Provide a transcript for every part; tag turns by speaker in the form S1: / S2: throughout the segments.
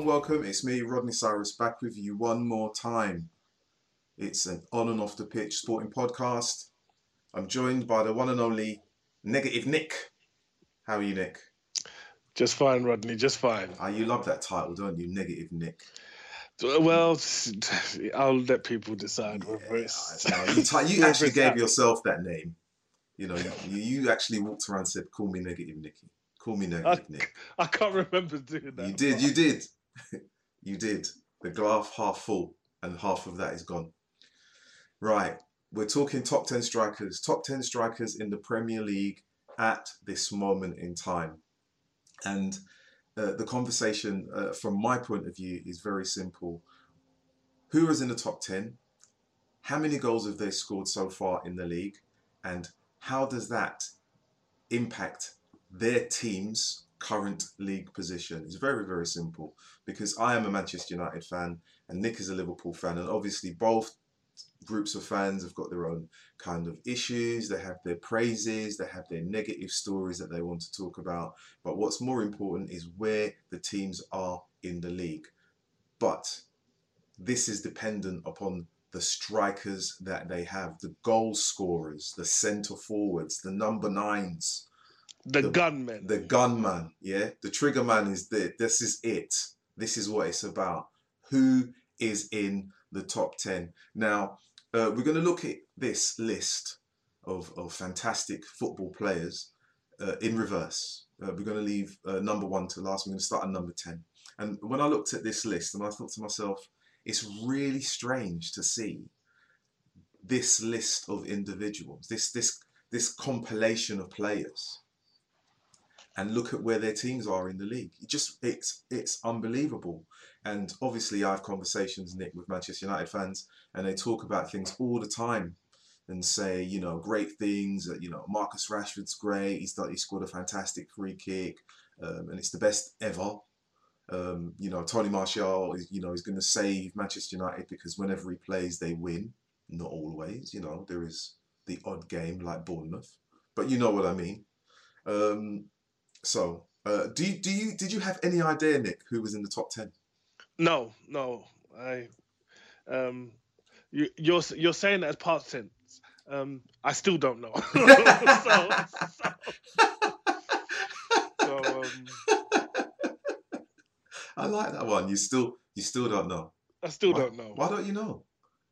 S1: and welcome. It's me, Rodney Cyrus, back with you one more time. It's an on and off the pitch sporting podcast. I'm joined by the one and only Negative Nick. How are you, Nick?
S2: Just fine, Rodney. Just fine.
S1: Ah, you love that title, don't you? Negative Nick.
S2: Well, I'll let people decide whether it's.
S1: You, ti- you actually gave yourself that name. You know, you, you actually walked around and said, "Call me Negative Nicky. Call me Negative Nick."
S2: I can't remember doing that.
S1: You did. You did. you did. The glass half full, and half of that is gone. Right. We're talking top ten strikers. Top ten strikers in the Premier League at this moment in time, and uh, the conversation, uh, from my point of view, is very simple. Who is in the top ten? How many goals have they scored so far in the league, and how does that impact their team's current league position. It's very, very simple because I am a Manchester United fan and Nick is a Liverpool fan, and obviously both groups of fans have got their own kind of issues. They have their praises, they have their negative stories that they want to talk about. But what's more important is where the teams are in the league. But this is dependent upon the strikers that they have, the goal scorers, the centre forwards, the number nines
S2: The,
S1: the-
S2: gunman.
S1: the gunman, yeah, the trigger man is there. This is it. This is what it's about. Who is in the top ten? Now uh, we're going to look at this list of of fantastic football players uh, in reverse. Uh, we're going to leave uh, number one to last. We're going to start at number ten. And when I looked at this list, and I thought to myself, it's really strange to see this list of individuals, this this this compilation of players and look at where their teams are in the league. It just it's it's unbelievable. And obviously, I have conversations, Nick, with Manchester United fans, and they talk about things all the time, and say, you know, great things. That you know, Marcus Rashford's great. He's done, he scored a fantastic free kick, um, and it's the best ever. Um, you know, Tony Martial, is, you know, is going to save Manchester United because whenever he plays, they win. Not always, you know, there is the odd game like Bournemouth, but you know what I mean. Um, so, uh, do you, do you did you have any idea, Nick, who was in the top ten?
S2: no, no. I. Um, you, you're you're saying that as part tense. Um, I still don't know. so, so, so, um,
S1: I like that one. You still you still don't know.
S2: I still
S1: why,
S2: don't know.
S1: Why don't you know?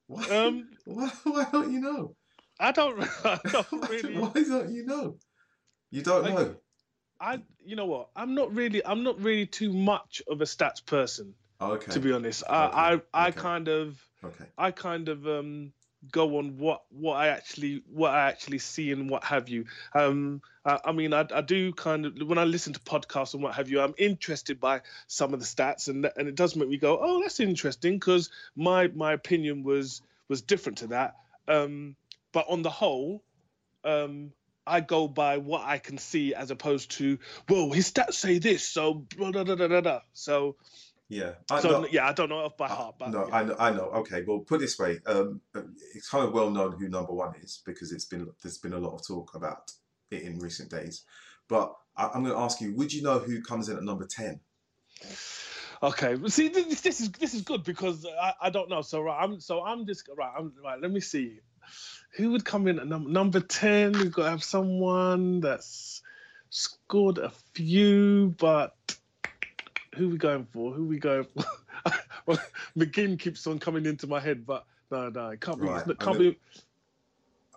S1: Why,
S2: Um,
S1: why, why don't you know?
S2: I don't. I don't really.
S1: why don't you know? You don't
S2: Like-
S1: know.
S2: I. You know what? I'm not really. I'm not really too much of a stats person,
S1: Okay.
S2: to be honest.
S1: Okay,
S2: I. I. I
S1: okay.
S2: kind of.
S1: okay.
S2: I kind of um go on what what I actually what I actually see and what have you. Um, I, I mean, I, I do kind of when I listen to podcasts and what have you, I'm interested by some of the stats, and and it does make me go, oh, that's interesting, because my my opinion was was different to that. Um, but on the whole, um. I go by what I can see as opposed to, well, his stats say this, so blah, blah, blah, blah, blah, blah. So,
S1: Yeah. I,
S2: so
S1: no,
S2: yeah, I don't know off by
S1: I-
S2: heart, but
S1: no,
S2: yeah.
S1: I know. I know. Okay. Well, put it this way. Um, it's kind of well known who number one is because it's been there's been a lot of talk about it in recent days. But I, I'm going to ask you: Would you know who comes in at number ten?
S2: Okay, see, this, this is this is good because I, I don't know. So right, I'm so I'm just right. I'm right. Let me see, who would come in at num- number ten? We've got to have someone that's scored a few, but who we going for? Who we going for? well, McGinn keeps on coming into my head, but no, no, it can't be.
S1: Right,
S2: It
S1: I'm
S2: can't
S1: gonna-
S2: be.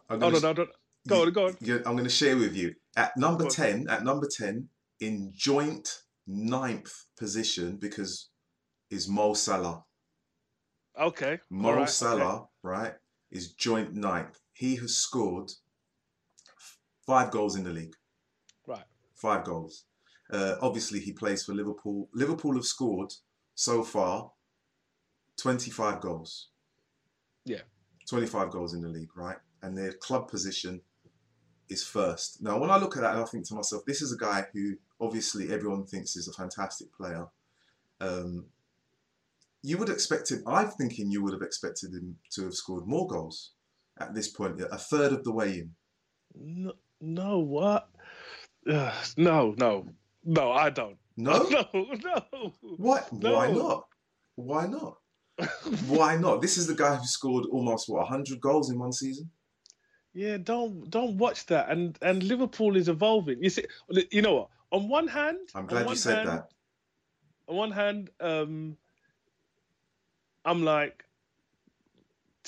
S1: I'm
S2: Oh
S1: gonna
S2: no, no, no. Go on, go on.
S1: I'm going to share with you at number ten. At number ten, in joint ninth position because is Mo Salah.
S2: Okay.
S1: Mo
S2: right,
S1: Salah,
S2: okay.
S1: right, is joint ninth. He has scored five goals in the league.
S2: Right.
S1: Five goals. Uh, obviously, he plays for Liverpool. Liverpool have scored so far 25 goals.
S2: Yeah.
S1: 25 goals in the league, right? And their club position is first. Now, when I look at that, I think to myself, this is a guy who obviously everyone thinks is a fantastic player. Um, you would expect him, I'm thinking you would have expected him to have scored more goals at this point, a third of the way in.
S2: No, no what? Ugh, no, no, no. I don't.
S1: No,
S2: no, no.
S1: what? Why not? Why not? Why not? This is the guy who scored almost what hundred goals in one season.
S2: Yeah, don't don't watch that. And and Liverpool is evolving. You see, you know what? On one hand,
S1: I'm glad you said
S2: hand-
S1: that.
S2: On one hand, um, I'm like,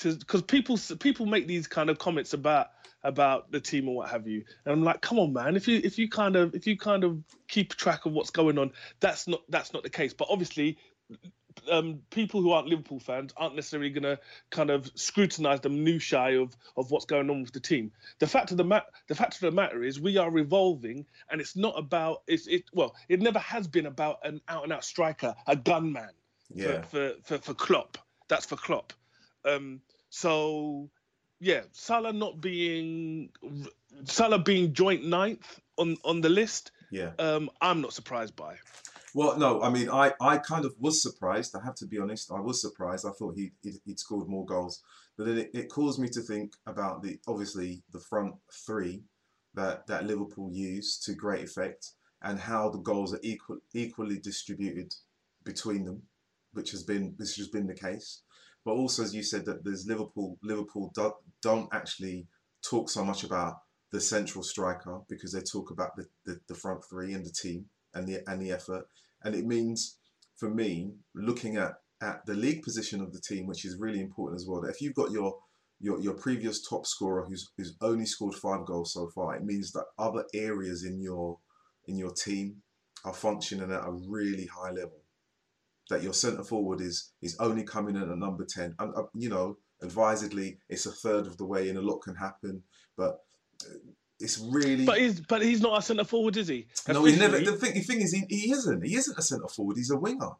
S2: because people people make these kind of comments about about the team and what have you, and I'm like, come on, man. If you if you kind of if you kind of keep track of what's going on, that's not that's not the case. But obviously. Um, people who aren't Liverpool fans aren't necessarily going to kind of scrutinise the minutiae of of what's going on with the team. The fact of the mat the fact of the matter is we are revolving, and it's not about it's it well it never has been about an out and out striker, a gunman
S1: Yeah,
S2: for, for for for Klopp. That's for Klopp. Um, so yeah, Salah not being Salah being joint ninth on on the list.
S1: yeah.
S2: Um, I'm not surprised by.
S1: Well, no, I mean, I, I kind of was surprised. I have to be honest. I was surprised. I thought he he'd, he'd scored more goals, but then it, it caused me to think about the obviously the front three that that Liverpool used to great effect, and how the goals are equal equally distributed between them, which has been which has been the case. But also, as you said, that there's Liverpool Liverpool do, don't actually talk so much about the central striker because they talk about the, the, the front three and the team and the and the effort. And it means for me, looking at, at the league position of the team, which is really important as well, that if you've got your your, your previous top scorer who's who's only scored five goals so far, it means that other areas in your in your team are functioning at a really high level. That your centre forward is is only coming in at number ten, and uh, you know, advisedly, it's a third of the way, and a lot can happen. But uh, it's really
S2: But he's but he's not a centre forward, is he?
S1: no, he never. The thing, the thing is, he, he isn't. He isn't a centre forward. He's a winger.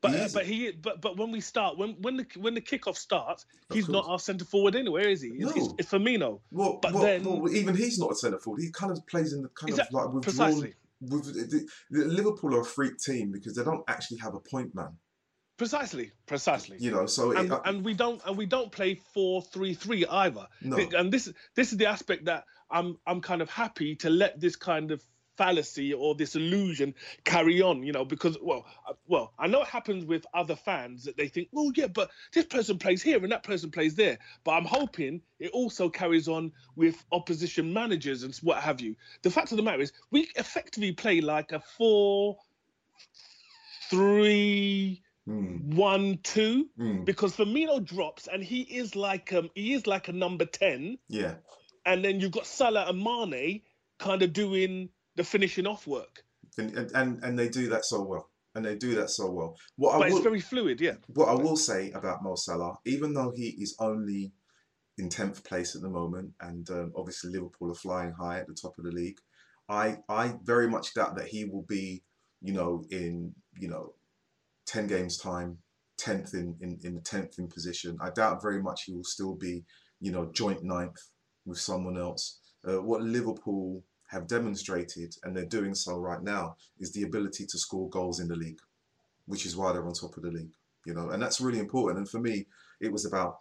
S2: But
S1: He
S2: uh, but he but but when we start when when the when the kickoff starts,
S1: Of
S2: he's not our centre forward anywhere, is he? It's,
S1: No.
S2: it's Firmino.
S1: Well,
S2: But
S1: well,
S2: then-
S1: well, even he's not a centre forward. He kind of plays in the kind of like withdrawn.
S2: Precisely,
S1: With, the, the Liverpool are a freak team because they don't actually have a point man.
S2: precisely, precisely.
S1: You know, so it,
S2: and,
S1: uh,
S2: and we don't and we don't play four three three either.
S1: no,
S2: And this this is the aspect that I'm I'm kind of happy to let this kind of fallacy or this illusion carry on, you know, because well, uh, well, I know it happens with other fans that they think, well, yeah, but this person plays here and that person plays there. But I'm hoping it also carries on with opposition managers and what have you. The fact of the matter is, we effectively play like a four, three,
S1: Mm,
S2: one, two
S1: mm,
S2: because Firmino drops and he is like um he is like a number 10
S1: yeah,
S2: and then you've got Salah and Mane kind of doing the finishing off work
S1: and, and and they do that so well, and they do that so well. What I
S2: but
S1: will,
S2: it's very fluid yeah
S1: what I will say about Mo Salah, even though he is only in tenth place at the moment, and um, obviously Liverpool are flying high at the top of the league, I I very much doubt that he will be, you know, in you know, ten games time, tenth in in in the tenth in position. I doubt very much he will still be, you know, joint ninth with someone else. Uh, what Liverpool have demonstrated, and they're doing so right now, is the ability to score goals in the league, which is why they're on top of the league you know, and that's really important. And for me, it was about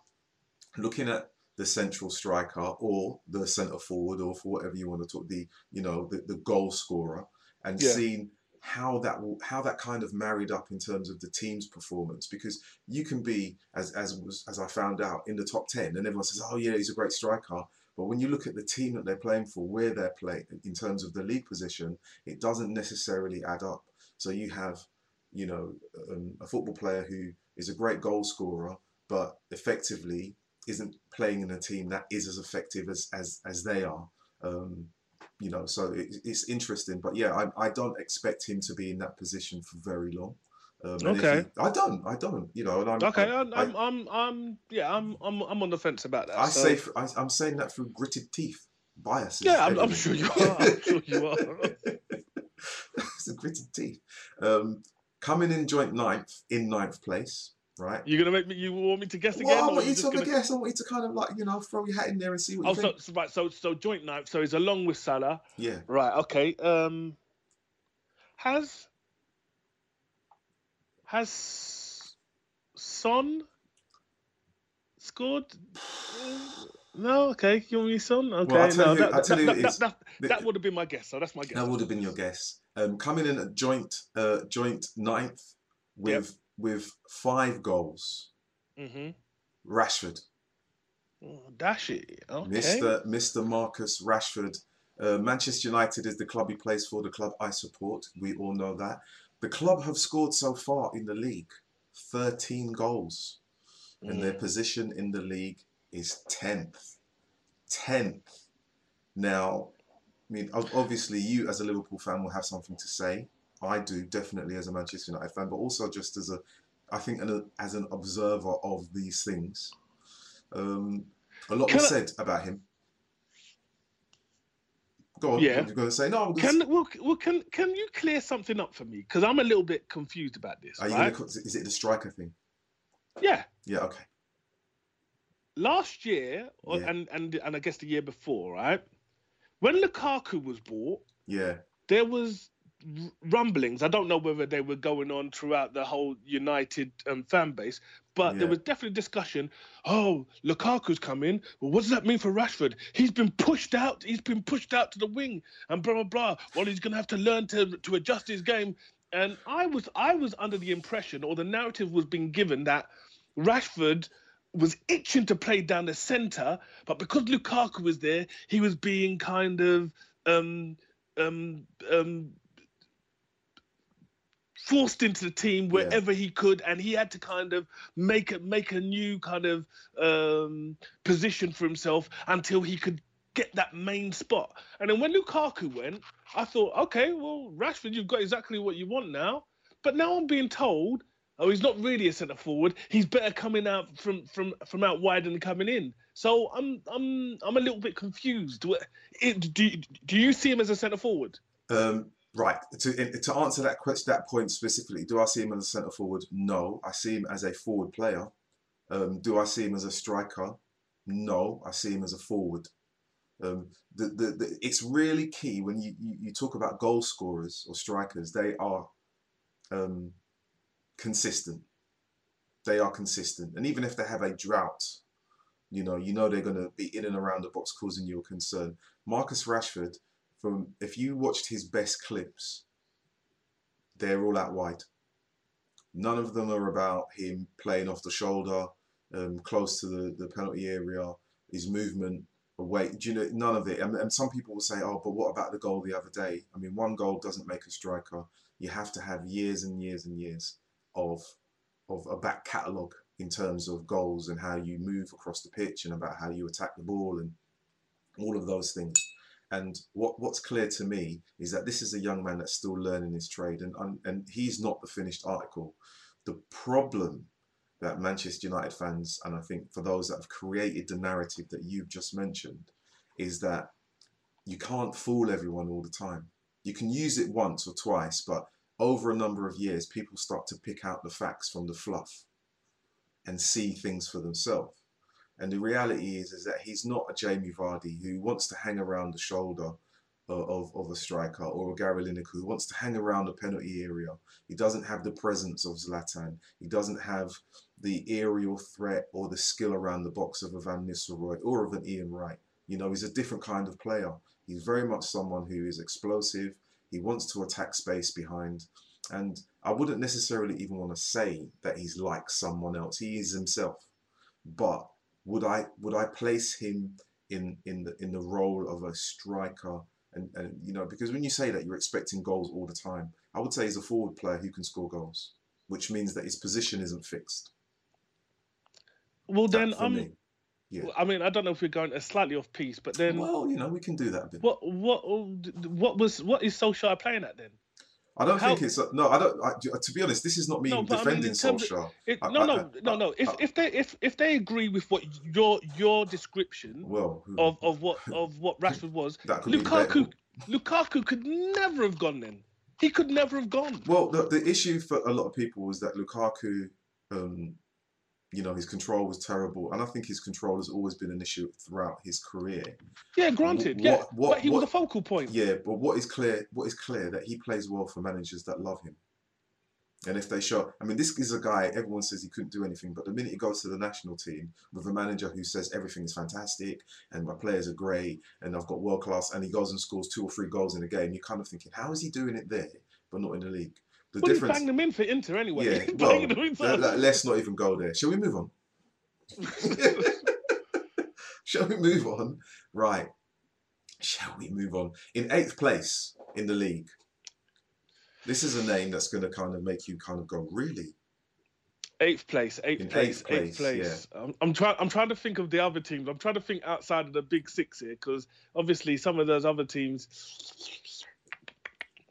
S1: looking at the central striker or the centre forward or for whatever you want to talk the you know the, the goal scorer and
S2: Yeah.
S1: seeing how that will how that kind of married up in terms of the team's performance because you can be as as was as I found out in the top 10 and everyone says oh yeah he's a great striker but when you look at the team that they're playing for where they're playing in terms of the league position it doesn't necessarily add up so you have you know um, a football player who is a great goal scorer but effectively isn't playing in a team that is as effective as as, as they are. Um, you know, so it, it's interesting. But yeah, I, I don't expect him to be in that position for very long. Um,
S2: Okay.
S1: he- I don't. I don't. You know, and I'm,
S2: okay
S1: I,
S2: I'm, I'm, I'm, I'm yeah I'm, I'm I'm on the fence about that
S1: I
S2: so-
S1: say I, I'm saying that through gritted teeth, biases.
S2: yeah I'm, I'm sure you are I'm sure you are
S1: it's a gritted teeth. Um, coming in joint ninth, in ninth place, right?
S2: you're gonna make me you want me to guess again
S1: Well, I want
S2: you
S1: to have a
S2: gonna-
S1: guess. I want you to kind of like, you know, throw your hat in there and see what you
S2: oh so, so right so so joint ninth so he's along with Salah
S1: Yeah.
S2: Right. Okay. Um, has has Son scored? No. Okay. You want me Son? Okay.
S1: I'll
S2: no. that,
S1: I'll tell
S2: that,
S1: you
S2: that, that, that, would have been my guess. So that's my guess.
S1: That would have been your guess. Um, coming in at joint uh, joint ninth with with five goals.
S2: hmm
S1: Rashford,
S2: Oh, dash it. Okay.
S1: Mr. Mr. Marcus Rashford. Uh, Manchester United is the club he plays for, the club I support. We all know that. The club have scored so far in the league 13 goals, and their
S2: Mm.
S1: position in the league is 10th. 10th. Now, I mean, obviously, you as a Liverpool fan will have something to say. I do, definitely as a Manchester United fan, but also just as a, I think, an, as an observer of these things. Um, a lot
S2: Can
S1: was
S2: I-
S1: said about him. Go on.
S2: Yeah.
S1: You're going to say no. I'm gonna
S2: Can well, well can can you clear something up for me? Because I'm a little bit confused about this.
S1: Are you
S2: right?
S1: gonna, is it the striker thing?
S2: Yeah.
S1: Yeah. Okay.
S2: Last year, or,
S1: Yeah.
S2: and and and I guess the year before, right? When Lukaku was bought,
S1: Yeah.
S2: there was rumblings. I don't know whether they were going on throughout the whole United um, fan base, but there was definitely discussion. Oh, Lukaku's coming. Well, what does that mean for Rashford? He's been pushed out. He's been pushed out to the wing, and blah blah blah. Well, he's going to have to learn to to adjust his game. And I was I was under the impression, or the narrative was being given that Rashford was itching to play down the centre, but because Lukaku was there, he was being kind of um, um, um, forced into the team wherever he could, and he had to kind of make a make a new kind of um, position for himself until he could get that main spot. And then when Lukaku went, I thought, okay, well, Rashford, you've got exactly what you want now. But now I'm being told, oh, he's not really a centre forward. He's better coming out from from from out wide than coming in. So I'm I'm I'm a little bit confused. Do you, do you see him as a centre forward?
S1: Um, right. To to answer that question, that point specifically, do I see him as a centre forward? No, I see him as a forward player. Um, do I see him as a striker? No, I see him as a forward. Um, the, the, the, it's really key when you, you, you talk about goal scorers or strikers. They are um, consistent. They are consistent, and even if they have a drought, you know, you know they're going to be in and around the box causing you a concern. Marcus Rashford, from if you watched his best clips, they're all out wide. None of them are about him playing off the shoulder, um, close to the, the penalty area, his movement away. Do you know none of it? And, and some people will say, "Oh, but what about the goal the other day?" I mean, one goal doesn't make a striker. You have to have years and years and years of of a back catalogue in terms of goals and how you move across the pitch and about how you attack the ball and all of those things. And what, what's clear to me is that this is a young man that's still learning his trade, and, and, and he's not the finished article. The problem that Manchester United fans, and I think for those that have created the narrative that you've just mentioned, is that you can't fool everyone all the time. You can use it once or twice, but over a number of years, people start to pick out the facts from the fluff and see things for themselves. And the reality is, is that he's not a Jamie Vardy who wants to hang around the shoulder of, of, a striker or a Gary Lineker who wants to hang around the penalty area. He doesn't have the presence of Zlatan. He doesn't have the aerial threat or the skill around the box of a Van Nistelrooy or of an Ian Wright. You know, he's a different kind of player. He's very much someone who is explosive. He wants to attack space behind. And I wouldn't necessarily even want to say that he's like someone else. He is himself. But would I would I place him in in the in the role of a striker? And, and you know, because when you say that, you're expecting goals all the time. I would say he's a forward player who can score goals, which means that his position isn't fixed.
S2: Well,
S1: That
S2: then I'm.
S1: me. Yeah.
S2: I mean, I don't know if we're going uh, slightly off piece, but then
S1: Well, you know, we can do that a bit.
S2: what what what was what is Solskjaer playing at then?
S1: I don't
S2: how-
S1: think it's no. I don't. I, to be honest, this is not me
S2: No, but I mean,
S1: defending
S2: terms of- It,
S1: I-
S2: no,
S1: I-
S2: no, no, no. If if they if if they agree with what your your description
S1: Well, who-
S2: of of what of what Rashford was,
S1: that could be
S2: Lukaku. Lukaku could never have gone then. He could never have gone.
S1: Well, the, the issue for a lot of people was that Lukaku, um, you know, his control was terrible, and I think his control has always been an issue throughout his career.
S2: Yeah, granted.
S1: What-
S2: yeah,
S1: what-
S2: but he was a focal point.
S1: Yeah, but what is clear, what is clear that he plays well for managers that love him. And if they show, I mean, this is a guy, everyone says he couldn't do anything, but the minute he goes to the national team with a manager who says everything is fantastic and my players are great and I've got world class, and he goes and scores two or three goals in a game, you're kind of thinking, how is he doing it there, but not in the league? The
S2: well, difference. Bang them in for Inter anyway.
S1: Yeah, well, let, let's not even go there. Shall we move on? Shall we move on? Right. Shall we move on? In eighth place in the league, this is a name that's going to kind of make you kind of go, really?
S2: Eighth place, eighth In place, eighth place. Eighth place. Yeah. I'm, I'm trying. I'm trying to think of the other teams. I'm trying to think outside of the big six here, because obviously some of those other teams.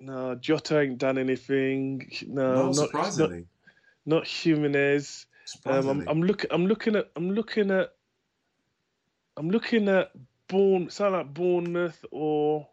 S2: No, Jota ain't done anything. No, no
S1: not, surprisingly.
S2: Not, not Jimenez. Um, I'm, I'm looking. I'm looking at. I'm looking at. I'm looking at Bourne. Sound like Bournemouth or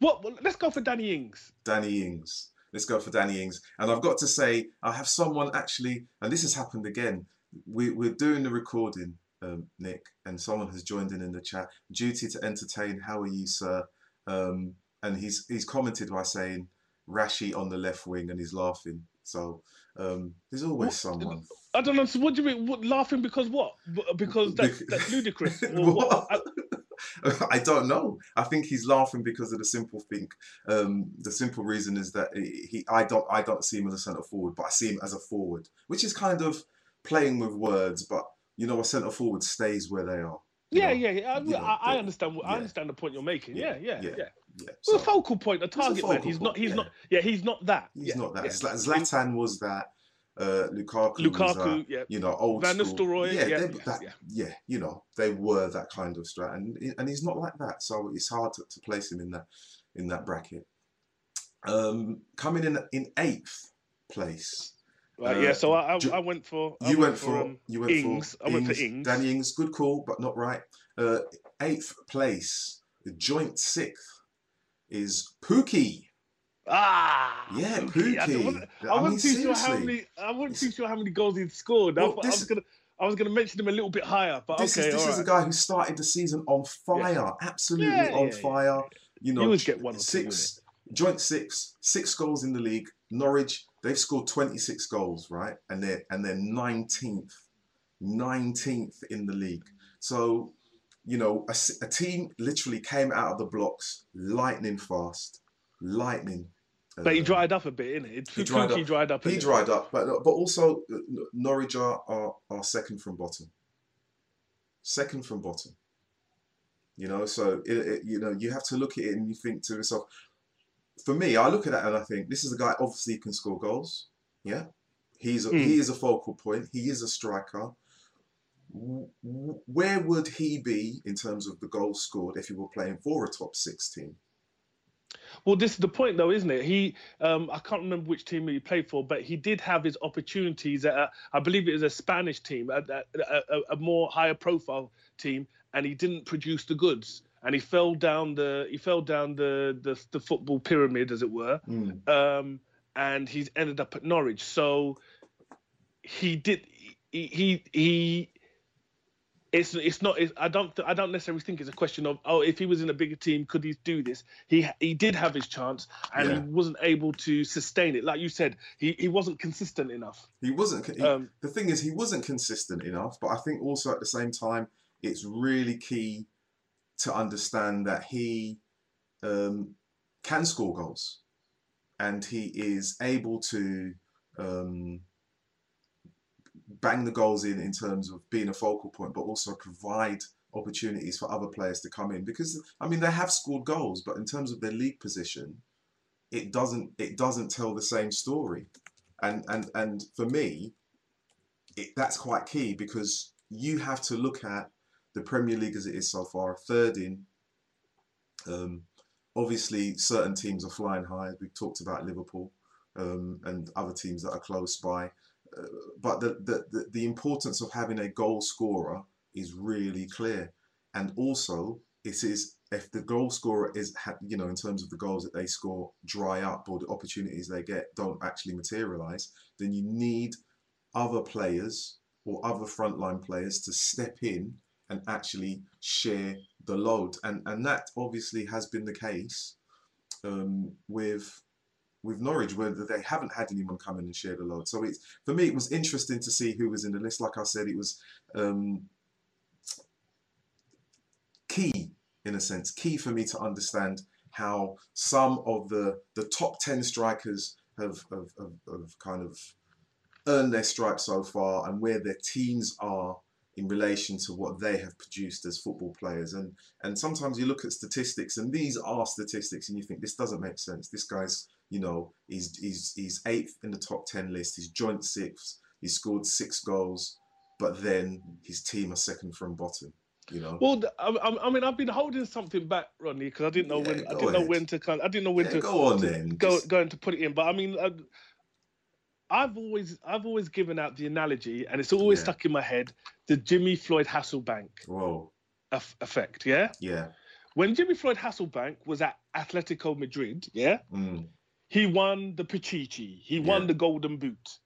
S2: what? Well, let's go for Danny Ings.
S1: Danny Ings. Let's go for Danny Ings. And I've got to say, I have someone actually, and this has happened again. We, we're doing the recording, um, Nick, and someone has joined in in the chat. Duty to entertain. How are you, sir? Um, and he's he's commented by saying Rashi on the left wing, and he's laughing. So um, there's always what? someone.
S2: I don't know. So what do you mean? What, laughing because what? Because that's, that's ludicrous. what? I,
S1: I don't know. I think he's laughing because of the simple thing. Um, the simple reason is that he, I don't, I don't see him as a centre forward, but I see him as a forward, which is kind of playing with words. But you know, a centre forward stays where they are.
S2: Yeah, yeah, yeah, I, know, I, I understand. Yeah. I understand the point you're making. Yeah, yeah, yeah. yeah. yeah. So, well, a focal point, a target a man. He's point, not. He's not. Yeah, he's not that.
S1: He's not that. Zlatan was that uh, Lukaku,
S2: Lukaku, was, uh, yeah,
S1: you know, old
S2: Van
S1: Nistelrooy,
S2: yeah, yeah,
S1: that, yeah, yeah, you know, they were that kind of strat, and and he's not like that, so it's hard to, to place him in that in that bracket. Um, coming in in eighth place.
S2: Right, uh, yeah, so I, I, I, went for
S1: I you went, for, um, you went
S2: Ings.
S1: for
S2: I went for Ings.
S1: Danny Ings, good call, but not right. Uh, eighth place, the joint sixth is Pukki.
S2: Ah,
S1: yeah. I, wasn't,
S2: I, I wasn't too sure how many. I wasn't too sure how many goals he'd scored. Well, I, this, I, was gonna. I was going to mention him a little bit higher, but
S1: this
S2: okay.
S1: Is, this is right. a guy who started the season on fire, yeah. absolutely yeah, on yeah, fire. You know,
S2: you get one
S1: six, joint six, six goals in the league. Norwich, they've scored 26 goals, right? And they're and they're 19th, 19th in the league. So, you know, a, a team literally came out of the blocks lightning fast, lightning
S2: but he dried up a bit, innit? It, he dried up. dried up.
S1: He dried up, but but also uh, Norwich are, are, are second from bottom. Second from bottom. You know, so it, it, you know you have to look at it and you think to yourself. For me, I look at that and I think this is a guy obviously can score goals. Yeah, he's a, mm. he is a focal point. He is a striker. Where would he be in terms of the goals scored if he were playing for a top six team?
S2: Well, this is the point, though, isn't it? He, um, I can't remember which team he played for, but he did have his opportunities at, I believe it was a Spanish team, a, a, a, more higher profile team, and he didn't produce the goods, and he fell down the he fell down the the, the football pyramid, as it were, mm. um, and he's ended up at Norwich. So he did he he, he it's it's not. It's, I don't I don't necessarily think it's a question of oh if he was in a bigger team could he do this? He he did have his chance and yeah. he wasn't able to sustain it. Like you said, he, he wasn't consistent enough.
S1: He wasn't. He, um, the thing is, he wasn't consistent enough. But I think also at the same time, it's really key to understand that he um, can score goals and he is able to. Um, bang the goals in in terms of being a focal point, but also provide opportunities for other players to come in. Because I mean, they have scored goals, but in terms of their league position, it doesn't it doesn't tell the same story. And and and for me, it, that's quite key because you have to look at the Premier League as it is so far, third in. Um, obviously, certain teams are flying high. We've talked about Liverpool um, and other teams that are close by but the, the, the importance of having a goal scorer is really clear. And also, it is if the goal scorer is, you know, in terms of the goals that they score dry up or the opportunities they get don't actually materialize, then you need other players or other frontline players to step in and actually share the load. And and that obviously has been the case um, with with Norwich where they haven't had anyone come in and share the load. So it's for me, it was interesting to see who was in the list. Like I said, it was um, key in a sense, key for me to understand how some of the the top ten strikers have have, have, have kind of earned their stripes so far and where their teams are in relation to what they have produced as football players. And and sometimes you look at statistics, and these are statistics, and you think this doesn't make sense. This guy's, you know, he's he's he's eighth in the top ten list. He's joint sixth. He scored six goals, but then his team are second from bottom. You know.
S2: Well, I, I mean, I've been holding something back, Rodney, because I didn't know
S1: Yeah,
S2: when I didn't know when to kind. I didn't know when
S1: Yeah,
S2: to
S1: go on
S2: to
S1: then.
S2: go
S1: Just-
S2: going to put it in. But I mean, I, I've always I've always given out the analogy, and it's always
S1: Yeah.
S2: stuck in my head: the Jimmy Floyd Hasselbaink
S1: Whoa.
S2: effect. Yeah,
S1: Yeah.
S2: when Jimmy Floyd Hasselbaink was at Atletico Madrid, yeah,
S1: Mm.
S2: He won the Pichichi, he won
S1: Yeah.
S2: the Golden Boot.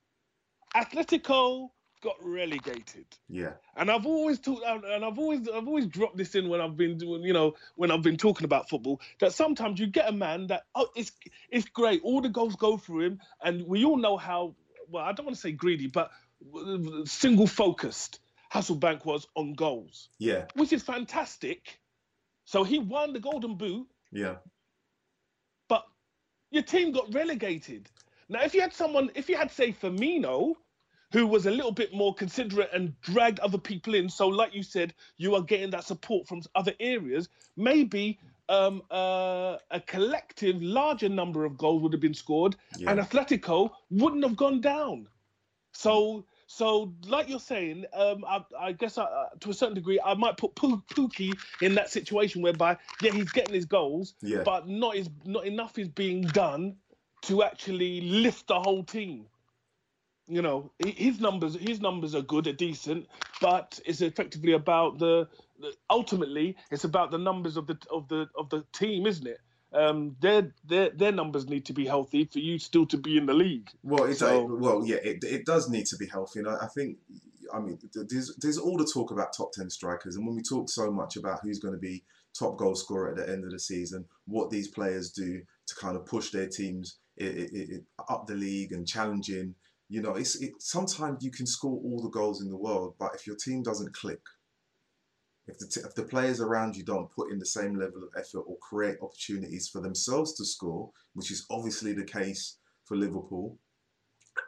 S2: Atletico got relegated.
S1: Yeah.
S2: And I've always talked, and I've always, I've always dropped this in when I've been doing, you know, when I've been talking about football. That sometimes you get a man that, oh, it's, it's great. All the goals go through him, and we all know how. Well, I don't want to say greedy, but single focused Hasselbaink was on goals,
S1: Yeah.
S2: which is fantastic. So he won the Golden Boot,
S1: Yeah.
S2: Your team got relegated. Now, if you had someone, if you had, say, Firmino, who was a little bit more considerate and dragged other people in, so like you said, you are getting that support from other areas, maybe um, uh, a collective larger number of goals would have been scored,
S1: Yeah.
S2: and Atletico wouldn't have gone down. So. So, like you're saying, um, I, I guess I, uh, to a certain degree, I might put Poo- Pukki in that situation whereby, yeah, he's getting his goals,
S1: Yeah.
S2: but not is not enough is being done to actually lift the whole team. You know, his numbers his numbers are good, are decent, but it's effectively about the, the ultimately it's about the numbers of the of the of the team, isn't it? Um, their their their numbers need to be healthy for you still to be in the league.
S1: Well, it,
S2: So-
S1: well, yeah, it, it does need to be healthy, and I, I think, I mean, there's there's all the talk about top ten strikers, and when we talk so much about who's going to be top goal scorer at the end of the season, what these players do to kind of push their teams up the league and challenging, you know, it's it, sometimes you can score all the goals in the world, but if your team doesn't click, if the, if the players around you don't put in the same level of effort or create opportunities for themselves to score, which is obviously the case for Liverpool,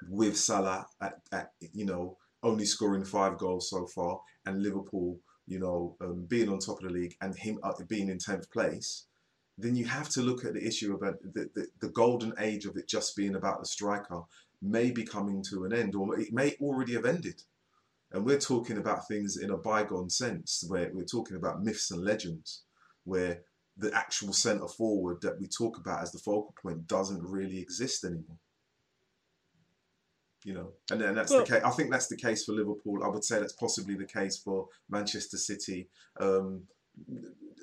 S1: with Salah at, at you know only scoring five goals so far, and Liverpool you know um, being on top of the league and him uh, being in tenth place, then you have to look at the issue about the, the, the golden age of it just being about the striker may be coming to an end, or it may already have ended. And we're talking about things in a bygone sense, where we're talking about myths and legends, where the actual centre forward that we talk about as the focal point doesn't really exist anymore. You know, and then that's
S2: Well-
S1: the case. I think that's the case for Liverpool. I would say that's possibly the case for Manchester City. Um,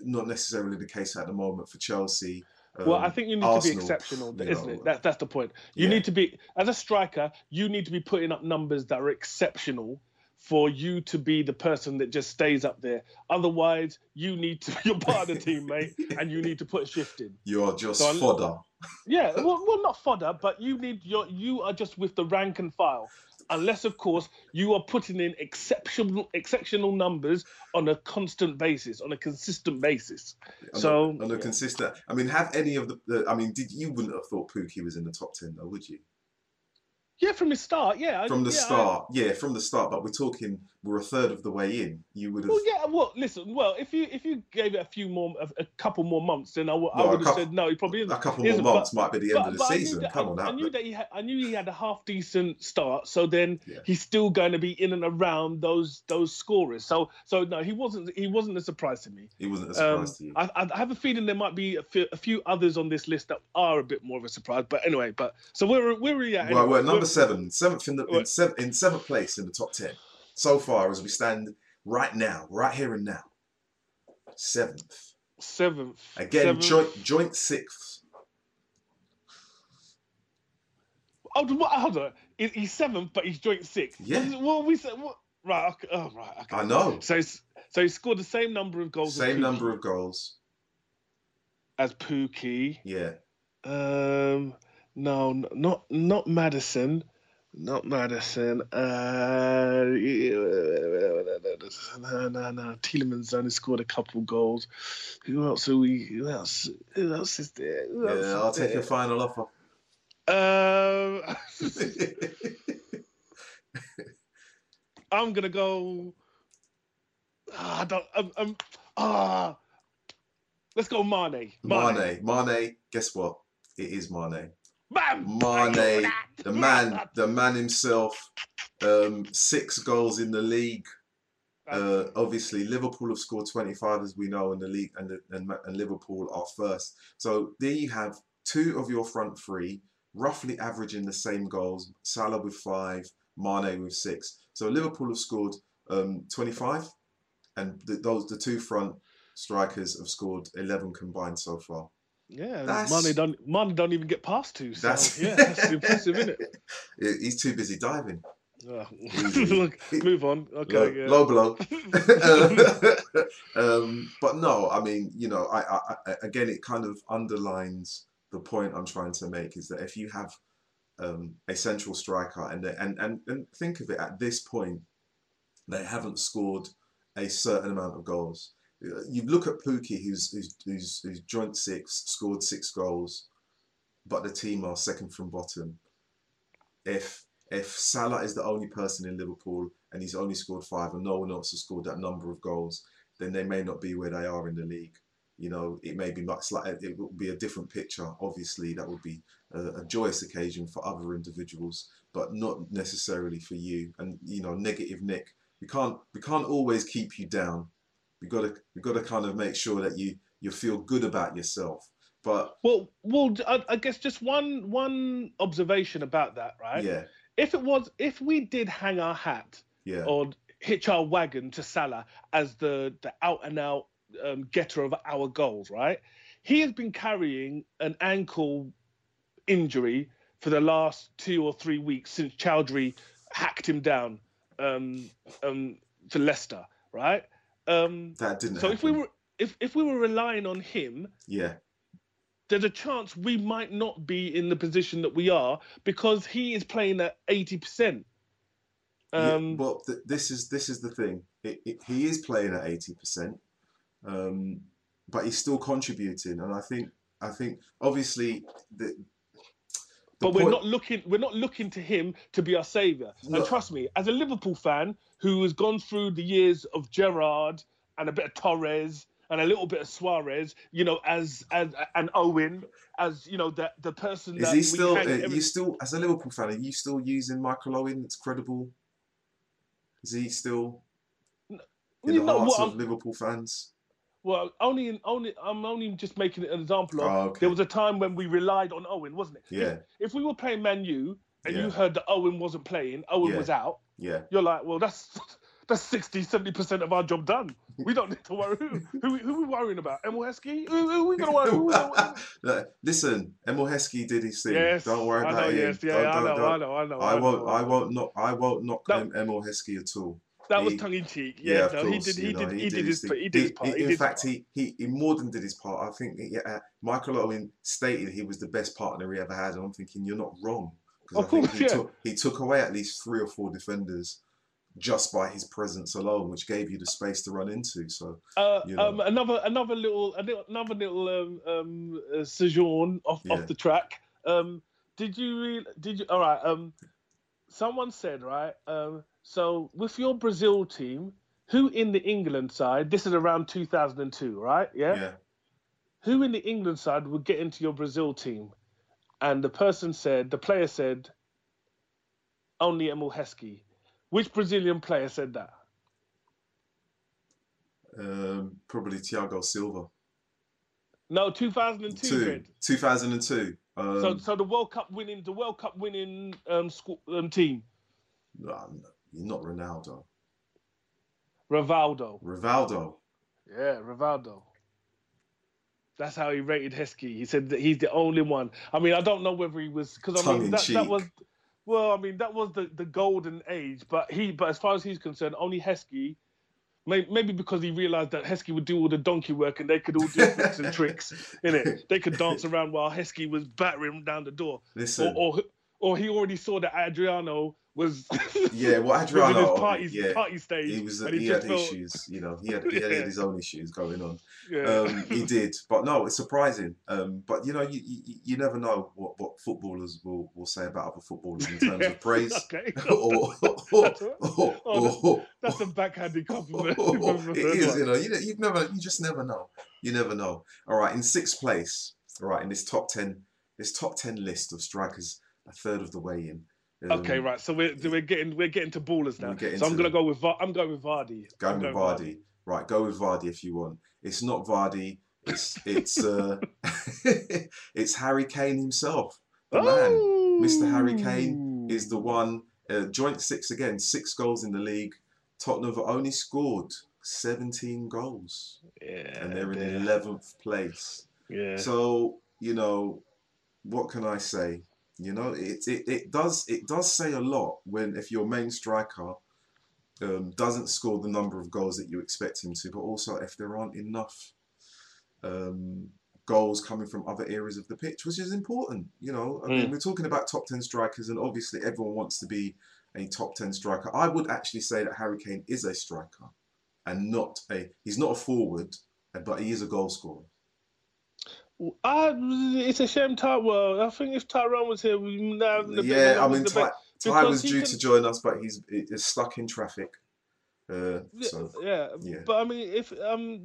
S1: not necessarily the case at the moment for Chelsea.
S2: well,
S1: Um,
S2: I think you need to be exceptional, isn't
S1: know,
S2: it? That, that's the point. You
S1: yeah.
S2: need to be as a striker. You need to be putting up numbers that are exceptional for you to be the person that just stays up there. Otherwise, you need to. You're part of the team, mate, and you need to put a shift in.
S1: You're just
S2: So
S1: fodder.
S2: Yeah, well, well, not fodder, but you need your. You are just with the rank and file, unless, of course, you are putting in exceptional exceptional numbers on a constant basis, on a consistent basis.
S1: on
S2: So,
S1: a, on a
S2: yeah.
S1: consistent. I mean, have any of the, the? I mean, did you wouldn't have thought Pukki was in the top ten though, would you?
S2: Yeah, from the start, yeah.
S1: From the
S2: yeah, I-
S1: start, yeah, from the start. But we're talking, we're a third of the way in. You would have.
S2: Well, yeah. Well, listen. Well, if you if you gave it a few more, a, a couple more months, then I would
S1: Well, a
S2: would have said no. He probably isn't.
S1: a couple
S2: isn't,
S1: more
S2: but-
S1: months might be the end of the season.
S2: that-
S1: Come
S2: I,
S1: on,
S2: I
S1: out.
S2: knew that he had. I knew he had a half decent start. So then
S1: Yeah.
S2: he's still going to be in and around those those scorers. So so no, he wasn't. He wasn't a surprise to me.
S1: He wasn't a surprise
S2: Um,
S1: to you.
S2: I, I have a feeling there might be a few, a few others on this list that are a bit more of a surprise. But anyway, but so where are we at?
S1: Well,
S2: anyway?
S1: we're number seven, seventh in the in,
S2: Right.
S1: sev- in seventh place in the top ten so far as we stand right now, right here and now. Seventh
S2: Seventh.
S1: again,
S2: Seventh.
S1: joint joint sixth.
S2: Oh, what, hold on. He's seventh, but he's joint sixth.
S1: Yeah.
S2: What, we said? What? Right. Okay. Oh, right. Okay.
S1: I know.
S2: So, so he scored the same number of goals.
S1: Same number of goals.
S2: as Pukki.
S1: Yeah.
S2: Um, No, not not Maddison. Not Maddison. Uh, no, no, no. Tielemans only scored a couple goals. Who else are we? Who else? Who else is there? Who
S1: Yeah,
S2: is
S1: I'll take
S2: there?
S1: a final offer.
S2: Um, I'm gonna go. Ah, I don't. Um, um, ah, let's go Mane.
S1: Mane, Mane. Guess what? It is Mane. Mane, the man, the man himself. Um, six goals in the league. Uh, obviously, Liverpool have scored 25, as we know, in the league, and, the, and and Liverpool are first. So there you have two of your front three, roughly averaging the same goals. Salah with five, Mane with six. So Liverpool have scored um, 25, and the, those the two front strikers have scored 11 combined so far.
S2: Yeah,
S1: That's-
S2: Mane don't Mane don't even get past two. So
S1: That's
S2: yeah, that's impressive, isn't it?
S1: He's too busy diving.
S2: Oh. Look, move on.
S1: low,
S2: Okay. yeah.
S1: low blow. um, but no, I mean, you know, I, I, I again, it kind of underlines the point I'm trying to make is that if you have um, a central striker and, they- and and and think of it at this point, they haven't scored a certain amount of goals. You look at Pukki, who's who's who's, who's joint six, scored six goals, but the team are second from bottom. If if Salah is the only person in Liverpool and he's only scored five and no one else has scored that number of goals, then they may not be where they are in the league. You know, it may be much like it will be a different picture. Obviously, that would be a, a joyous occasion for other individuals, but not necessarily for you. And you know, negative Nick, we can't we can't always keep you down. We got to we got to kind of make sure that you you feel good about yourself. But
S2: Well, well, I, I guess just one one observation about that, right?
S1: yeah,
S2: If it was, if we did hang our hat
S1: yeah,
S2: or hitch our wagon to Salah as the the out and out um, getter of our goals, right? He has been carrying an ankle injury for the last two or three weeks since Choudhury hacked him down um, um, to Leicester, right? Um,
S1: that didn't.
S2: so if we were if, if we were relying on him,
S1: yeah,
S2: there's a chance we might not be in the position that we are because he is playing at eighty percent.
S1: Yeah,
S2: Um,
S1: well, th- this is this is the thing. It, it, he is playing at eighty percent, um, but he's still contributing, and I think I think obviously the. the
S2: but we're
S1: point-
S2: not looking we're not looking to him to be our savior.
S1: No.
S2: And trust me, as a Liverpool fan who has gone through the years of Gerrard and a bit of Torres and a little bit of Suarez, you know, as as and Owen, as you know, the the person
S1: Is
S2: that
S1: he still? Are uh,
S2: every-
S1: you still, as a Liverpool fan, are you still using Michael Owen? It's credible. Is he still in
S2: you
S1: the
S2: know
S1: hearts
S2: what
S1: of
S2: I'm,
S1: Liverpool fans?
S2: well, only in, only I'm only just making an example of.
S1: Oh, okay.
S2: There was a time when we relied on Owen, wasn't it? If-
S1: Yeah,
S2: If, we were playing Man U and
S1: Yeah.
S2: you heard that Owen wasn't playing, Owen
S1: Yeah.
S2: was out,
S1: yeah.
S2: you're like, well, that's that's 60, 70 percent of our job done. We don't need to worry. Who who, who are we worrying about? Emile Heskey? Who, who are we gonna worry? Who, who, who,
S1: Listen, Emile Heskey did his thing.
S2: yes,
S1: Don't worry
S2: I
S1: about
S2: know,
S1: him.
S2: Yes, yeah,
S1: Don't-
S2: I know,
S1: don't-
S2: I know, I know.
S1: I won't. I won't knock. I won't knock
S2: That-
S1: Emile Heskey at all.
S2: That was tongue in cheek.
S1: Yeah,
S2: Yeah, no,
S1: course.
S2: he did. He
S1: know,
S2: did. He did his.
S1: thing.
S2: He did his part.
S1: He-
S2: He
S1: in fact, he, he he more than did his part. I think yeah, uh, Michael Owen stated he was the best partner he ever had, and I'm thinking you're not wrong
S2: Of
S1: I think
S2: course,
S1: he
S2: yeah.
S1: took he took away at least three or four defenders just by his presence alone, which gave you the space to run into. So
S2: Uh,
S1: you know.
S2: um, another another little little- another little um, um, uh, sojourn off
S1: Yeah.
S2: off the track. Um, did you re- did you all right? Um, someone said right. Um, so with your Brazil team, who in the England side? This is around 2002, right? Yeah.
S1: yeah,
S2: Who in the England side would get into your Brazil team? And the person said, the player said, only Emile Heskey. Which Brazilian player said that?
S1: um, probably Thiago Silva.
S2: No, 2002.
S1: Two, 2002. Um,
S2: So, so the World Cup winning, the World Cup winning um, squ- um team,
S1: no, not Ronaldo.
S2: Rivaldo.
S1: Rivaldo.
S2: Yeah, Rivaldo. That's how he rated Heskey. He said that he's the only one. I mean, I don't know whether he was because I mean that, that was well, I mean that was the, the golden age. But he, but as far as he's concerned, only Heskey Maybe because he realised that Heskey would do all the donkey work and they could all do tricks and tricks in it. They could dance around while Heskey was battering down the door.
S1: Listen,
S2: or, or, or he already saw that Adriano was
S1: yeah, well, Adriano,
S2: party,
S1: yeah,
S2: party stage.
S1: he was
S2: and
S1: he, had
S2: felt-
S1: issues, you know, he had he had
S2: Yeah.
S1: his own issues going on.
S2: Yeah.
S1: Um, he did, but no, it's surprising. Um, but you know, you, you you never know what, what footballers will, will say about other footballers in terms
S2: Yeah.
S1: of praise.
S2: okay.
S1: or, or,
S2: That's
S1: or,
S2: Oh,
S1: or,
S2: That's a backhanded compliment.
S1: it is, you know, you, you never, you just never know. You never know. All right, in sixth place, all right, in this top ten, this top ten list of strikers, a third of the way in. Um,
S2: Okay, right. So we're we're getting we're getting to ballers now. So I'm
S1: to
S2: gonna
S1: them.
S2: go with I'm going with Vardy.
S1: Going
S2: I'm
S1: with
S2: going
S1: Vardy, right? Go with Vardy if you want. It's not Vardy. It's it's uh, it's Harry Kane himself, the man. Mr. Harry Kane is the one. Uh, joint six again, six goals in the league. Tottenham have only scored 17 goals,
S2: Yeah.
S1: and they're in
S2: yeah,
S1: 11th place.
S2: Yeah.
S1: So you know, what can I say? You know, it, it it does it does say a lot when if your main striker um, doesn't score the number of goals that you expect him to, but also if there aren't enough um, goals coming from other areas of the pitch, which is important. You know, I mean,
S2: Mm.
S1: we're talking about top ten strikers, and obviously everyone wants to be a top ten striker. I would actually say that Harry Kane is a striker, and not a he's not a forward, but he is a goal scorer.
S2: Uh, it's a shame. Ty- well, I think if Tyrone was here, we now
S1: Yeah, I mean, Ty, Ty was due
S2: can-
S1: to join us, but he's is stuck in traffic. Uh,
S2: Yeah,
S1: so
S2: yeah,
S1: yeah.
S2: but I mean, if um,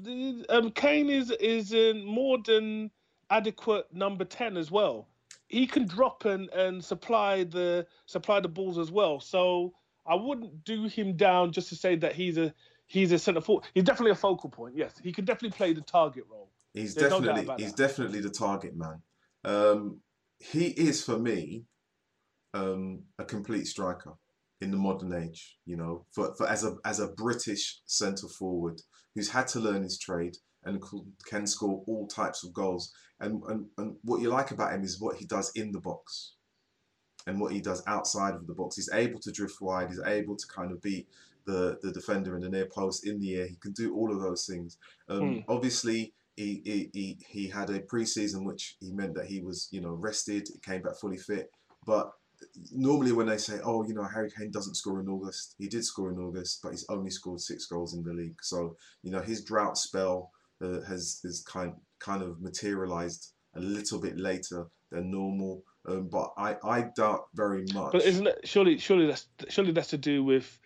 S2: um, Kane is is in more than adequate number ten as well. He can drop and and supply the supply the balls as well. So I wouldn't do him down just to say that he's a he's a centre forward. He's definitely a focal point. Yes, he can definitely play the target role.
S1: He's
S2: There's
S1: definitely he's
S2: that.
S1: definitely the target man. Um, he is for me um, a complete striker in the modern age. You know, for, for as a as a British centre forward who's had to learn his trade and can score all types of goals. And, and and what you like about him is what he does in the box and what he does outside of the box. He's able to drift wide. He's able to kind of beat the the defender in the near post in the air. He can do all of those things. Um,
S2: Hmm.
S1: Obviously, he, he he he had a preseason which he meant that he was you know rested. Came back fully fit. But normally when they say, oh, you know, Harry Kane doesn't score in August, he did score in August, but he's only scored six goals in the league. So you know his drought spell uh, has is kind kind of materialized a little bit later than normal. Um, but I, I doubt very much.
S2: But isn't it surely surely that's surely that's to do with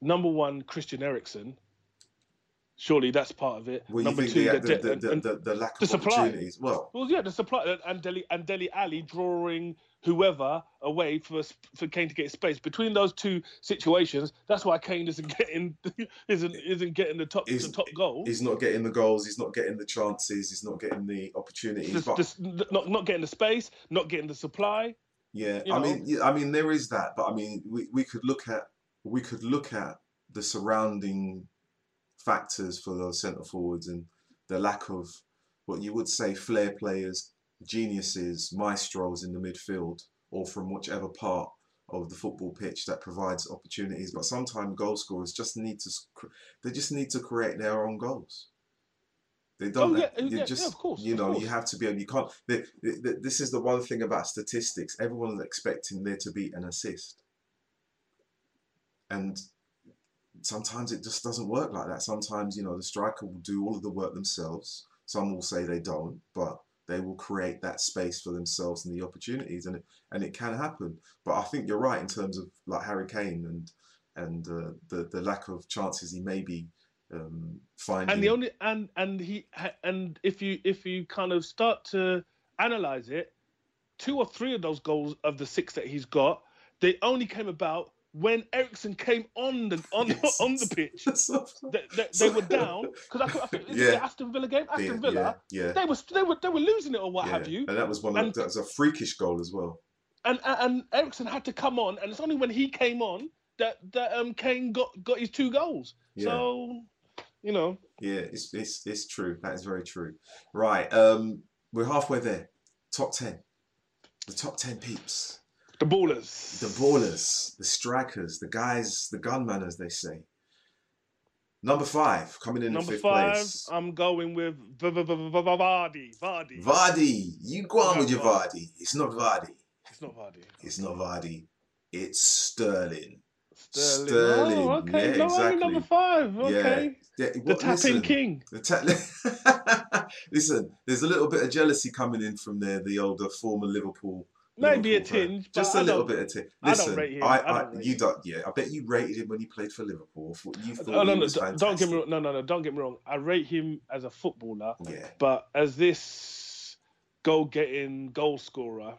S2: number one Christian Eriksen. Surely that's part of it.
S1: well, you
S2: number
S1: think
S2: two,
S1: the,
S2: the, uh,
S1: the,
S2: de-
S1: the, the, the lack of
S2: supply.
S1: opportunities? Well,
S2: Well, yeah, the supply and Dele and Dele Alli drawing whoever away for for Kane to get space between those two situations. That's why Kane isn't getting isn't isn't getting the top
S1: Is-
S2: the top goal.
S1: he's not getting the goals, he's not getting the chances, he's not getting the opportunities.
S2: Just,
S1: but
S2: just not not getting the space, not getting the supply.
S1: Yeah,
S2: you
S1: I
S2: know.
S1: mean, yeah, I mean, there is that, but I mean, we, we could look at we could look at the surrounding factors for those centre forwards and the lack of what you would say flair players, geniuses, maestros in the midfield, or from whichever part of the football pitch that provides opportunities. But sometimes goal scorers just need to they just need to create their own goals. They don't.
S2: Oh, yeah, oh,
S1: you
S2: yeah, yeah,
S1: just,
S2: of course,
S1: You know, you have to be able. You can't. The, the, the- this is the one thing about statistics. Everyone's expecting there to be an assist, and sometimes it just doesn't work like that. Sometimes you know the striker will do all of the work themselves. Some will say they don't, but they will create that space for themselves and the opportunities, and it and it can happen. But I think you're right in terms of like Harry Kane and and uh, the the lack of chances he may be um, finding.
S2: And the only and and he and if you if you kind of start to analyze it, two or three of those goals of the six that he's got, they only came about when Eriksen came on the on
S1: Yes.
S2: on the pitch.
S1: So-
S2: They, they, they were down because I, I think
S1: Yeah.
S2: the Aston Villa game, Aston
S1: yeah,
S2: Villa.
S1: yeah, yeah.
S2: They was they were they were losing it or what have you,
S1: And that was one of
S2: And-
S1: that was a freakish goal as well.
S2: and and, and Eriksen had to come on, and it's only when he came on that that um Kane got got his two goals. So, you know,
S1: Yeah, it's, it's it's true. That is very true. Right. Um, we're halfway there. Top ten. The top ten peeps.
S2: The ballers,
S1: The ballers, the strikers, the guys, the gunmen, as they say. Number five, coming in
S2: Number
S1: fifth
S2: five,
S1: place.
S2: I'm going with V- V- V- V- V- Vardy. Vardy.
S1: Vardy. You go on with your
S2: Vardy.
S1: It's not Vardy.
S2: It's not Vardy.
S1: It's not Vardy. It's Sterling.
S2: Sterling.
S1: Sterling,
S2: Oh, okay.
S1: yeah,
S2: no, only number
S1: exactly.
S2: five. Okay.
S1: Yeah,
S2: The
S1: what-
S2: tapping
S1: listen,
S2: king.
S1: The ta- listen, there's a little bit of jealousy coming in from the the older former Liverpool.
S2: Maybe a
S1: fan.
S2: tinge,
S1: just a
S2: I
S1: little bit of tinge.
S2: I don't
S1: Listen,
S2: rate him.
S1: I,
S2: I
S1: I,
S2: don't
S1: you
S2: him.
S1: don't. Yeah, I bet you rated him when he played for Liverpool. You uh, thought
S2: Oh, no,
S1: he
S2: no,
S1: was
S2: d- don't get me wrong. No, no, no. Don't get me wrong. I rate him as a footballer,
S1: Yeah,
S2: but as this goal-getting goal scorer,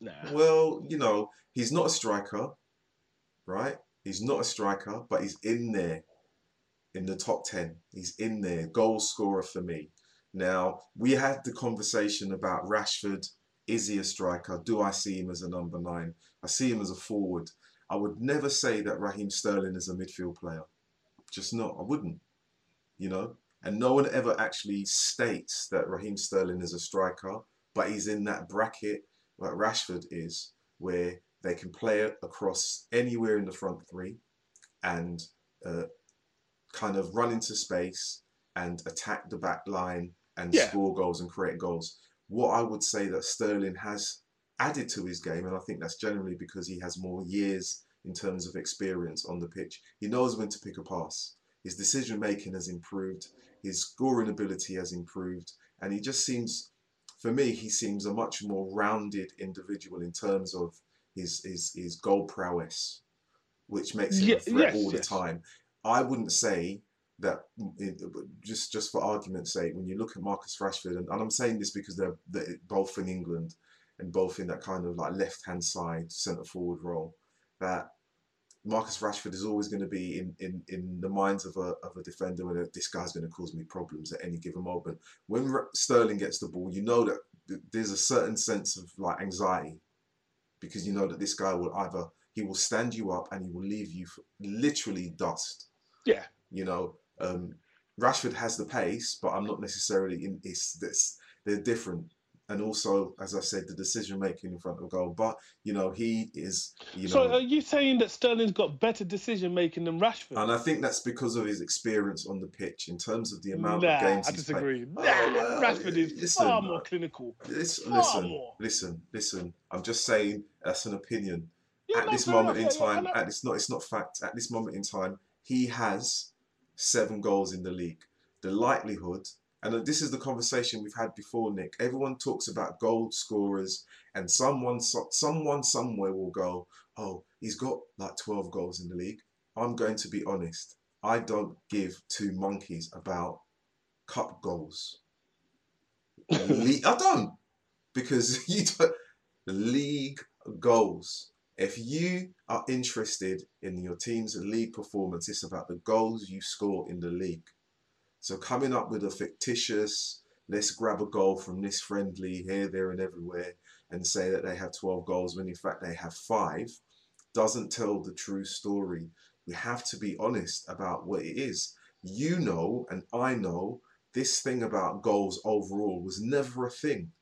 S2: nah.
S1: Well, you know, he's not a striker, right? He's not a striker, but he's in there in the top 10. He's in there, goal scorer for me. Now, we had the conversation about Rashford. Is he a striker? Do I see him as a number nine? I see him as a forward. I would never say that Raheem Sterling is a midfield player. Just not. I wouldn't. You know? And no one ever actually states that Raheem Sterling is a striker, but he's in that bracket like Rashford is, where they can play it across anywhere in the front three and uh, kind of run into space and attack the back line and
S2: Yeah.
S1: score goals and create goals. What I would say that Sterling has added to his game, and I think that's generally because he has more years in terms of experience on the pitch. He knows when to pick a pass. His decision making has improved. His scoring ability has improved, and he just seems, for me, he seems a much more rounded individual in terms of his his, his goal prowess, which makes him
S2: Ye-
S1: a threat
S2: yes,
S1: all the time. I wouldn't say that just just for argument's sake, when you look at Marcus Rashford, and, and I'm saying this because they're, they're both in England and both in that kind of like left hand side centre forward role, that Marcus Rashford is always going to be in, in, in the minds of a, of a defender where this guy's going to cause me problems at any given moment. When Sterling gets the ball, you know that there's a certain sense of like anxiety because you know that this guy will either he will stand you up and he will leave you for literally dust.
S2: Yeah.
S1: You know, um, Rashford has the pace, but I'm not necessarily in. It's this they're different, and also as I said, the decision making in front of goal. But you know, he is. You know, so
S2: are you saying that Sterling's got better decision making than Rashford?
S1: and I think that's because of his experience on the pitch in terms of the amount
S2: nah,
S1: of games
S2: I
S1: he's played.
S2: disagree.
S1: Oh,
S2: Nah,
S1: well,
S2: Rashford is
S1: listen,
S2: far more clinical.
S1: Listen,
S2: Far
S1: listen,
S2: more.
S1: listen, listen. I'm just saying that's an opinion.
S2: Yeah,
S1: at
S2: no,
S1: this moment in time, at this not it's not fact. At this moment in time, he has seven goals in the league. The likelihood, and this is the conversation we've had before, Nick. Everyone talks about goal scorers, and someone, someone somewhere will go, "Oh, he's got like twelve goals in the league." I'm going to be honest. I don't give two monkeys about cup goals. I don't because you don't. League goals. If you are interested in your team's league performance, it's about the goals you score in the league. So coming up with a fictitious, let's grab a goal from this friendly here, there, and everywhere, and say that they have 12 goals when in fact they have five, doesn't tell the true story. We have to be honest about what it is. You know, and I know, this thing about goals overall was never a thing.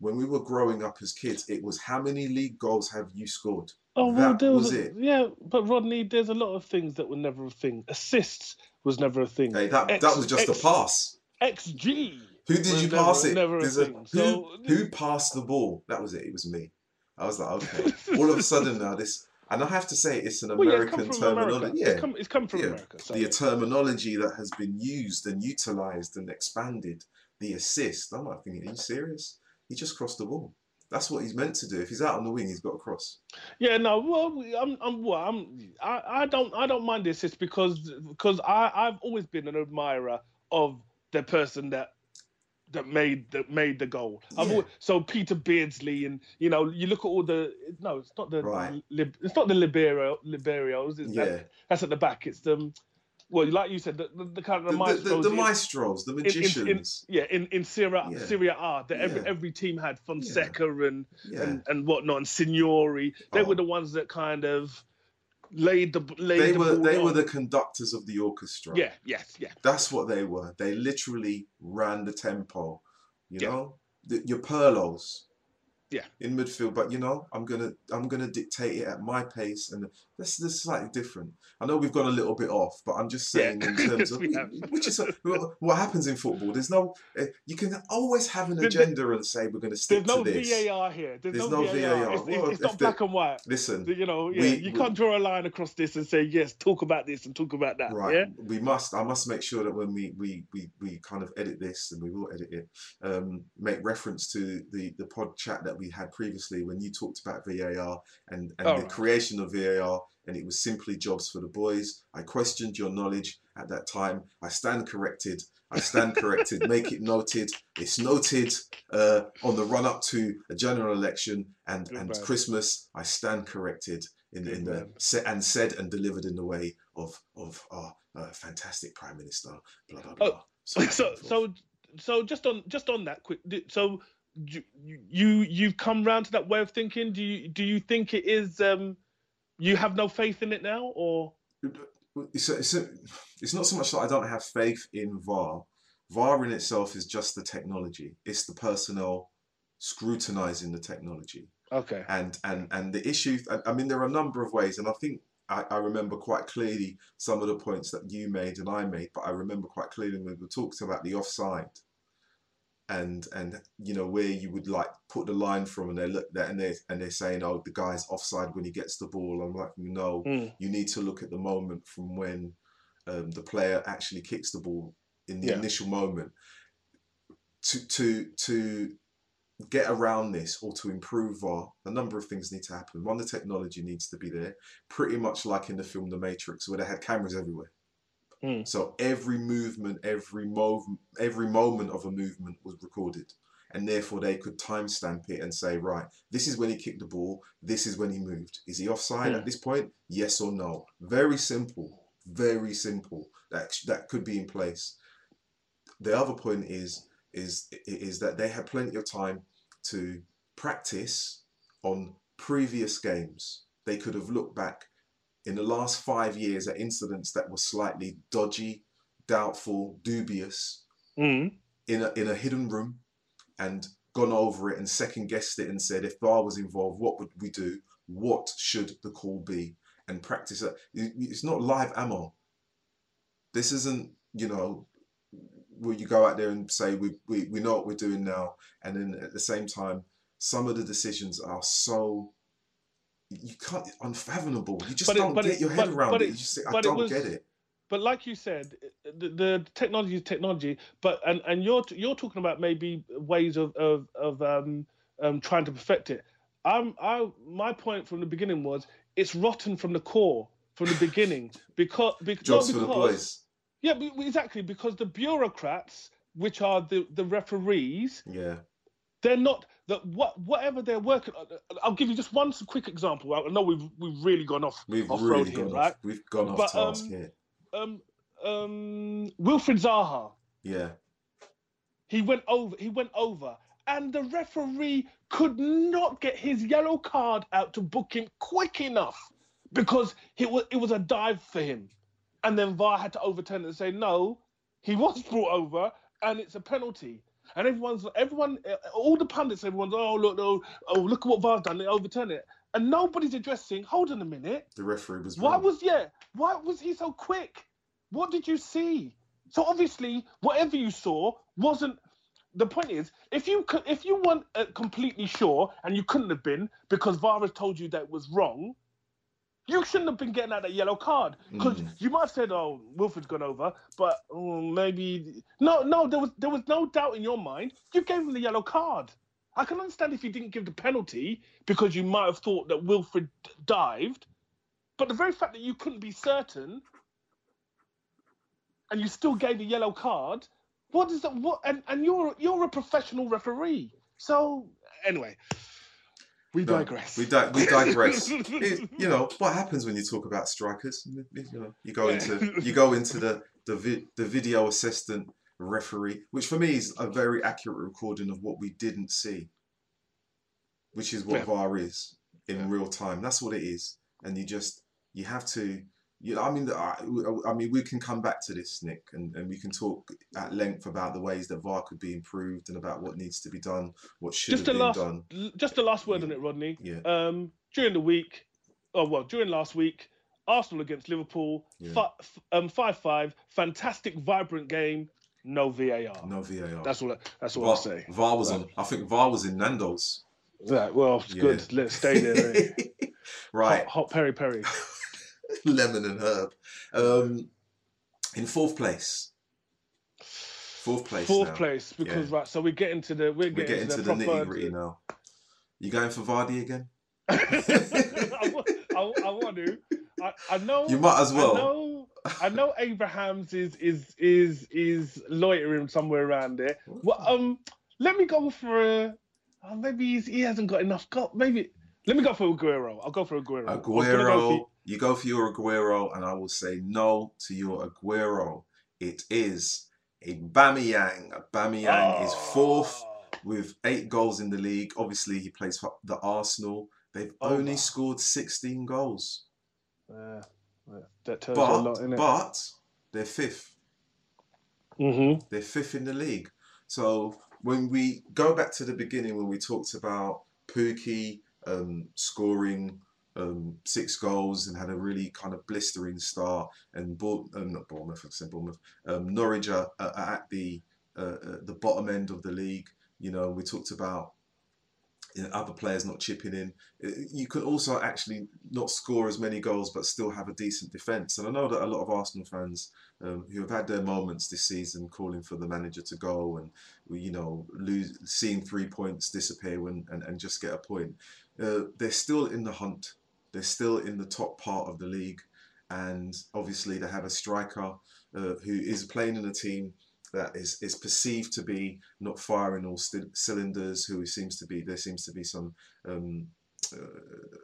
S1: When we were growing up as kids, it was how many league goals have you scored?
S2: Oh well,
S1: that
S2: was,
S1: it.
S2: yeah, but Rodney, there's a lot of things that were never a thing. Assists was never a thing.
S1: Hey, that
S2: X-
S1: that was just
S2: X-
S1: a pass.
S2: XG.
S1: Who did you
S2: never-
S1: pass it?
S2: never a
S1: There's a, who,
S2: So-
S1: who passed the ball? That was it. It was me. I was like, okay. All of a sudden now this, and I have to say it's an
S2: Well, yeah, it's
S1: American terminology.
S2: America.
S1: Yeah,
S2: It's come, it's come from
S1: yeah.
S2: America. So
S1: the terminology that has been used and utilized and expanded. The assist. I'm like thinking, are you serious? He just crossed the ball. That's what he's meant to do. If he's out on the wing, he's got to cross.
S2: Yeah, no, well, I'm, I'm, well, I'm, I, I don't, I don't mind this. It's because, because I, I've always been an admirer of the person that, that made, that made the goal. I've
S1: Yeah.
S2: always, so Peter Beardsley, and you know, you look at all the, no, it's not the,
S1: Right.
S2: lib, it's not the libero, liberios. It's
S1: Yeah.
S2: that, that's at the back. It's the, well, like you said, the, the, the kind of
S1: The,
S2: the,
S1: the, the,
S2: maestros
S1: the
S2: in-
S1: maestros, the
S2: in- in-
S1: magicians.
S2: yeah, in in Serie,
S1: Yeah.
S2: Serie A, that every
S1: Yeah.
S2: every team had Fonseca and
S1: yeah.
S2: and, and whatnot, and Signori. They
S1: Oh.
S2: were the ones that kind of laid the laid
S1: they
S2: the
S1: were they were the conductors of the orchestra.
S2: yeah, yes, yeah,
S1: That's what they were. They literally ran the tempo. You know, the, your Pirlos,
S2: Yeah.
S1: In midfield, but you know, I'm gonna I'm gonna dictate it at my pace, and this this is slightly different. I know we've gone a little bit off, but I'm just saying
S2: Yeah.
S1: in terms of which is what happens in football. There's no eh, you can always have an agenda and say we're gonna stick
S2: There's no
S1: to this.
S2: VAR here. There's,
S1: There's
S2: no,
S1: no
S2: VAR.
S1: VAR.
S2: It's,
S1: Well,
S2: it's not
S1: the-
S2: black and white.
S1: Listen,
S2: You know, yeah,
S1: we-
S2: you can't draw a line across this and say yes, talk about this and talk about that.
S1: Right.
S2: Yeah.
S1: We must. I must make sure that when we we we, we kind of edit this, and we will edit it, um, make reference to the the pod chat that we had previously when you talked about VAR and and
S2: Oh,
S1: the
S2: right.
S1: creation of VAR, and it was simply jobs for the boys. I questioned your knowledge at that time. I stand corrected. I stand corrected. Make it noted. It's noted uh, on the run up to a general election and
S2: Good
S1: and
S2: man.
S1: Christmas. I stand corrected in,
S2: Good
S1: in the
S2: man.
S1: and said and delivered in the way of of our uh, fantastic prime minister. Blah blah blah.
S2: Oh,
S1: So
S2: so so so just on just on that quick so you you you've come round to that way of thinking do you do you think it is um you have no faith in it now or
S1: it's, it's, it's not so much that I don't have faith in VAR. VAR in itself is just the technology. It's the personnel scrutinizing the technology.
S2: okay
S1: and and and the issue I- i mean there are a number of ways and i think I, I remember quite clearly some of the points that you made and i made but i remember quite clearly when we talked about the offside and and you know where you would like put the line from and they look that and they and they're saying oh the guy's offside when he gets the ball i'm like no
S2: Mm,
S1: you need to look at the moment from when um, the player actually kicks the ball in the
S2: Yeah.
S1: initial moment to to to get around this or to improve VAR, a number of things need to happen. One, the technology needs to be there, pretty much like in the film The Matrix, where they had cameras everywhere.
S2: Mm.
S1: So every movement, every mov, every moment of a movement was recorded, and therefore they could timestamp it and say, right, this is when he kicked the ball, this is when he moved. Is he offside
S2: Mm.
S1: at this point? Yes or no. Very simple, very simple. That that could be in place. The other point is is is that they had plenty of time to practice on previous games. They could have looked back in the last five years at incidents that were slightly dodgy, doubtful, dubious
S2: mm,
S1: in a, in a hidden room and gone over it and second guessed it and said, if VAR was involved, what would we do? What should the call be? And practice it. It- It's not live ammo. This isn't, you know, where you go out there and say, we, we, we know what we're doing now. And then at the same time, some of the decisions are so. You can't unfathomable. You just
S2: But
S1: don't get
S2: it-
S1: your head
S2: but-
S1: around
S2: but
S1: it. You just say, I don't
S2: was-
S1: get it.
S2: but like you said the, the technology is technology but and and you're you're talking about maybe ways of of, of um, um trying to perfect it i'm i my point from the beginning was it's rotten from the core from the beginning because because
S1: Jobs for the boys.
S2: yeah exactly because the bureaucrats which are the the referees
S1: Yeah.
S2: They're not that what whatever they're working on i'll give you just one quick example i know we've we've really gone off
S1: We've
S2: off
S1: really
S2: road here
S1: gone
S2: right
S1: off. We've gone off
S2: But,
S1: task
S2: um,
S1: here.
S2: um um wilfred zaha
S1: Yeah.
S2: He went over. He went over, and the referee could not get his yellow card out to book him quick enough because it was it was a dive for him, and then VAR had to overturn it and say no, he was brought over, and it's a penalty. And everyone's everyone, uh, all the pundits, everyone's oh look, no, oh look at what VAR's done, they overturn it, and nobody's addressing. Hold on a minute.
S1: The referee was
S2: Why
S1: wrong.
S2: was yeah? Why was he so quick? What did you see? So obviously, whatever you saw wasn't. The point is, if you if you weren't uh, completely sure and you couldn't have been because VAR has told you that it was wrong, you shouldn't have been getting out that yellow card because
S1: Mm.
S2: you might have said, "Oh, Wilfred's gone over," but oh, maybe no, no. There was there was no doubt in your mind. You gave him the yellow card. I can understand if you didn't give the penalty because you might have thought that Wilfred dived, but the very fact that you couldn't be certain and you still gave a yellow card, what is that? What and, and you're you're a professional referee. So anyway, we
S1: No,
S2: digress.
S1: We, di- we digress. It- you know what happens when you talk about strikers? You know, you go
S2: Yeah.
S1: into you go into the the, vi- the video assistant referee, which for me is a very accurate recording of what we didn't see, which is what
S2: Yeah.
S1: VAR is in
S2: Yeah.
S1: real time. That's what it is, and you just you have to Yeah, I mean, I, I mean, we can come back to this, Nick, and, and we can talk at length about the ways that VAR could be improved and about what needs to be done, what should
S2: Just
S1: have been
S2: last,
S1: done.
S2: just the last word
S1: Yeah.
S2: on it, Rodney.
S1: Yeah,
S2: Um, during the week, oh well, during last week, Arsenal against Liverpool,
S1: Yeah.
S2: fi- f- um, five-five, fantastic, vibrant game. No VAR.
S1: no VAR.
S2: That's all. I- That's all
S1: VAR,
S2: I'll say.
S1: VAR was in. I think VAR was in Nando's.
S2: Right, well, it's
S1: Yeah.
S2: good. Let's stay there. eh?
S1: right,
S2: Hot, hot Perry peri.
S1: lemon and herb. Um, in fourth place. Fourth place.
S2: Fourth
S1: now.
S2: place because right. So we get into the we're
S1: We
S2: getting
S1: get into
S2: to
S1: the
S2: the,
S1: nitty gritty now. You going for Vardy again?
S2: I, wa- I, I want to. I, I know.
S1: You might as well.
S2: I know. I know Abraham's is is is is loitering somewhere around there. Well, um, let me go for a. Oh, maybe he's, he hasn't got enough. Got maybe. Let me go for Aguero. I'll go for Aguero. I was gonna
S1: Aguero,
S2: go
S1: you go for your Aguero, and I will say no to your Aguero. It is Aubameyang. Aubameyang is fourth
S2: Oh.
S1: with eight goals in the league. Obviously, he plays for the Arsenal. They've
S2: Oh,
S1: only
S2: wow.
S1: scored 16 goals,
S2: Yeah, yeah, that tells you a
S1: but
S2: lot, innit?
S1: but they're fifth.
S2: mm-hmm.
S1: They're fifth in the league. So when we go back to the beginning, when we talked about Pukki um, scoring um, six goals and had a really kind of blistering start, and Bour- um, not Bournemouth, I said Bournemouth, um, Norwich are, are at the uh, uh, the bottom end of the league. You know, we talked about you know, other players not chipping in. Uh, You could also actually not score as many goals, but still have a decent defence. And I know that a lot of Arsenal fans um, who have had their moments this season calling for the manager to go and you know lose seeing three points disappear when, and, and just get a point uh, they're still in the hunt they're still in the top part of the league and obviously they have a striker uh, who is playing in a team that is, is perceived to be not firing all cylinders who seems to be there seems to be some um, uh,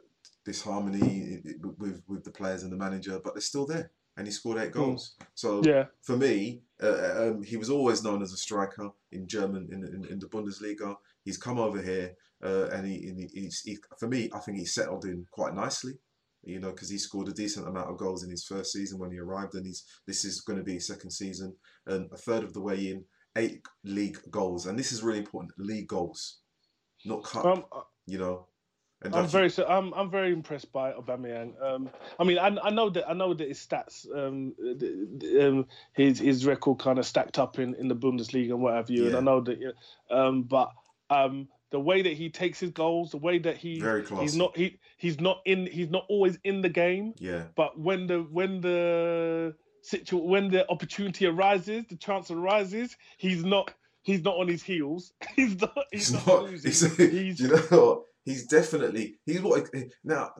S1: disharmony with with the players and the manager but they're still there and he scored eight goals so
S2: Yeah.
S1: for me, uh, um, he was always known as a striker in German in, in, in the Bundesliga. He's come over here, uh, and he, and he's, he, for me, I think he settled in quite nicely. You know, because he scored a decent amount of goals in his first season when he arrived, and he's this is going to be his second season, and a third of the way in, eight league goals, and this is really important: league goals, not cup.
S2: Um,
S1: you know, and
S2: I'm very so I'm I'm very impressed by Aubameyang. Um, I mean, I, I know that I know that his stats, um, the- the, um, his his record kind of stacked up in, in the Bundesliga and what have you. And I know that, um, but um, the way that he takes his goals, the way that he
S1: very close.
S2: he's not he he's not in he's not always in the game.
S1: Yeah,
S2: But when the when the situ when the opportunity arises, the chance arises, he's not he's not on his heels. He's not he's,
S1: He's
S2: not,
S1: not. He's,
S2: He's-
S1: you know what? He's definitely. He's what. Now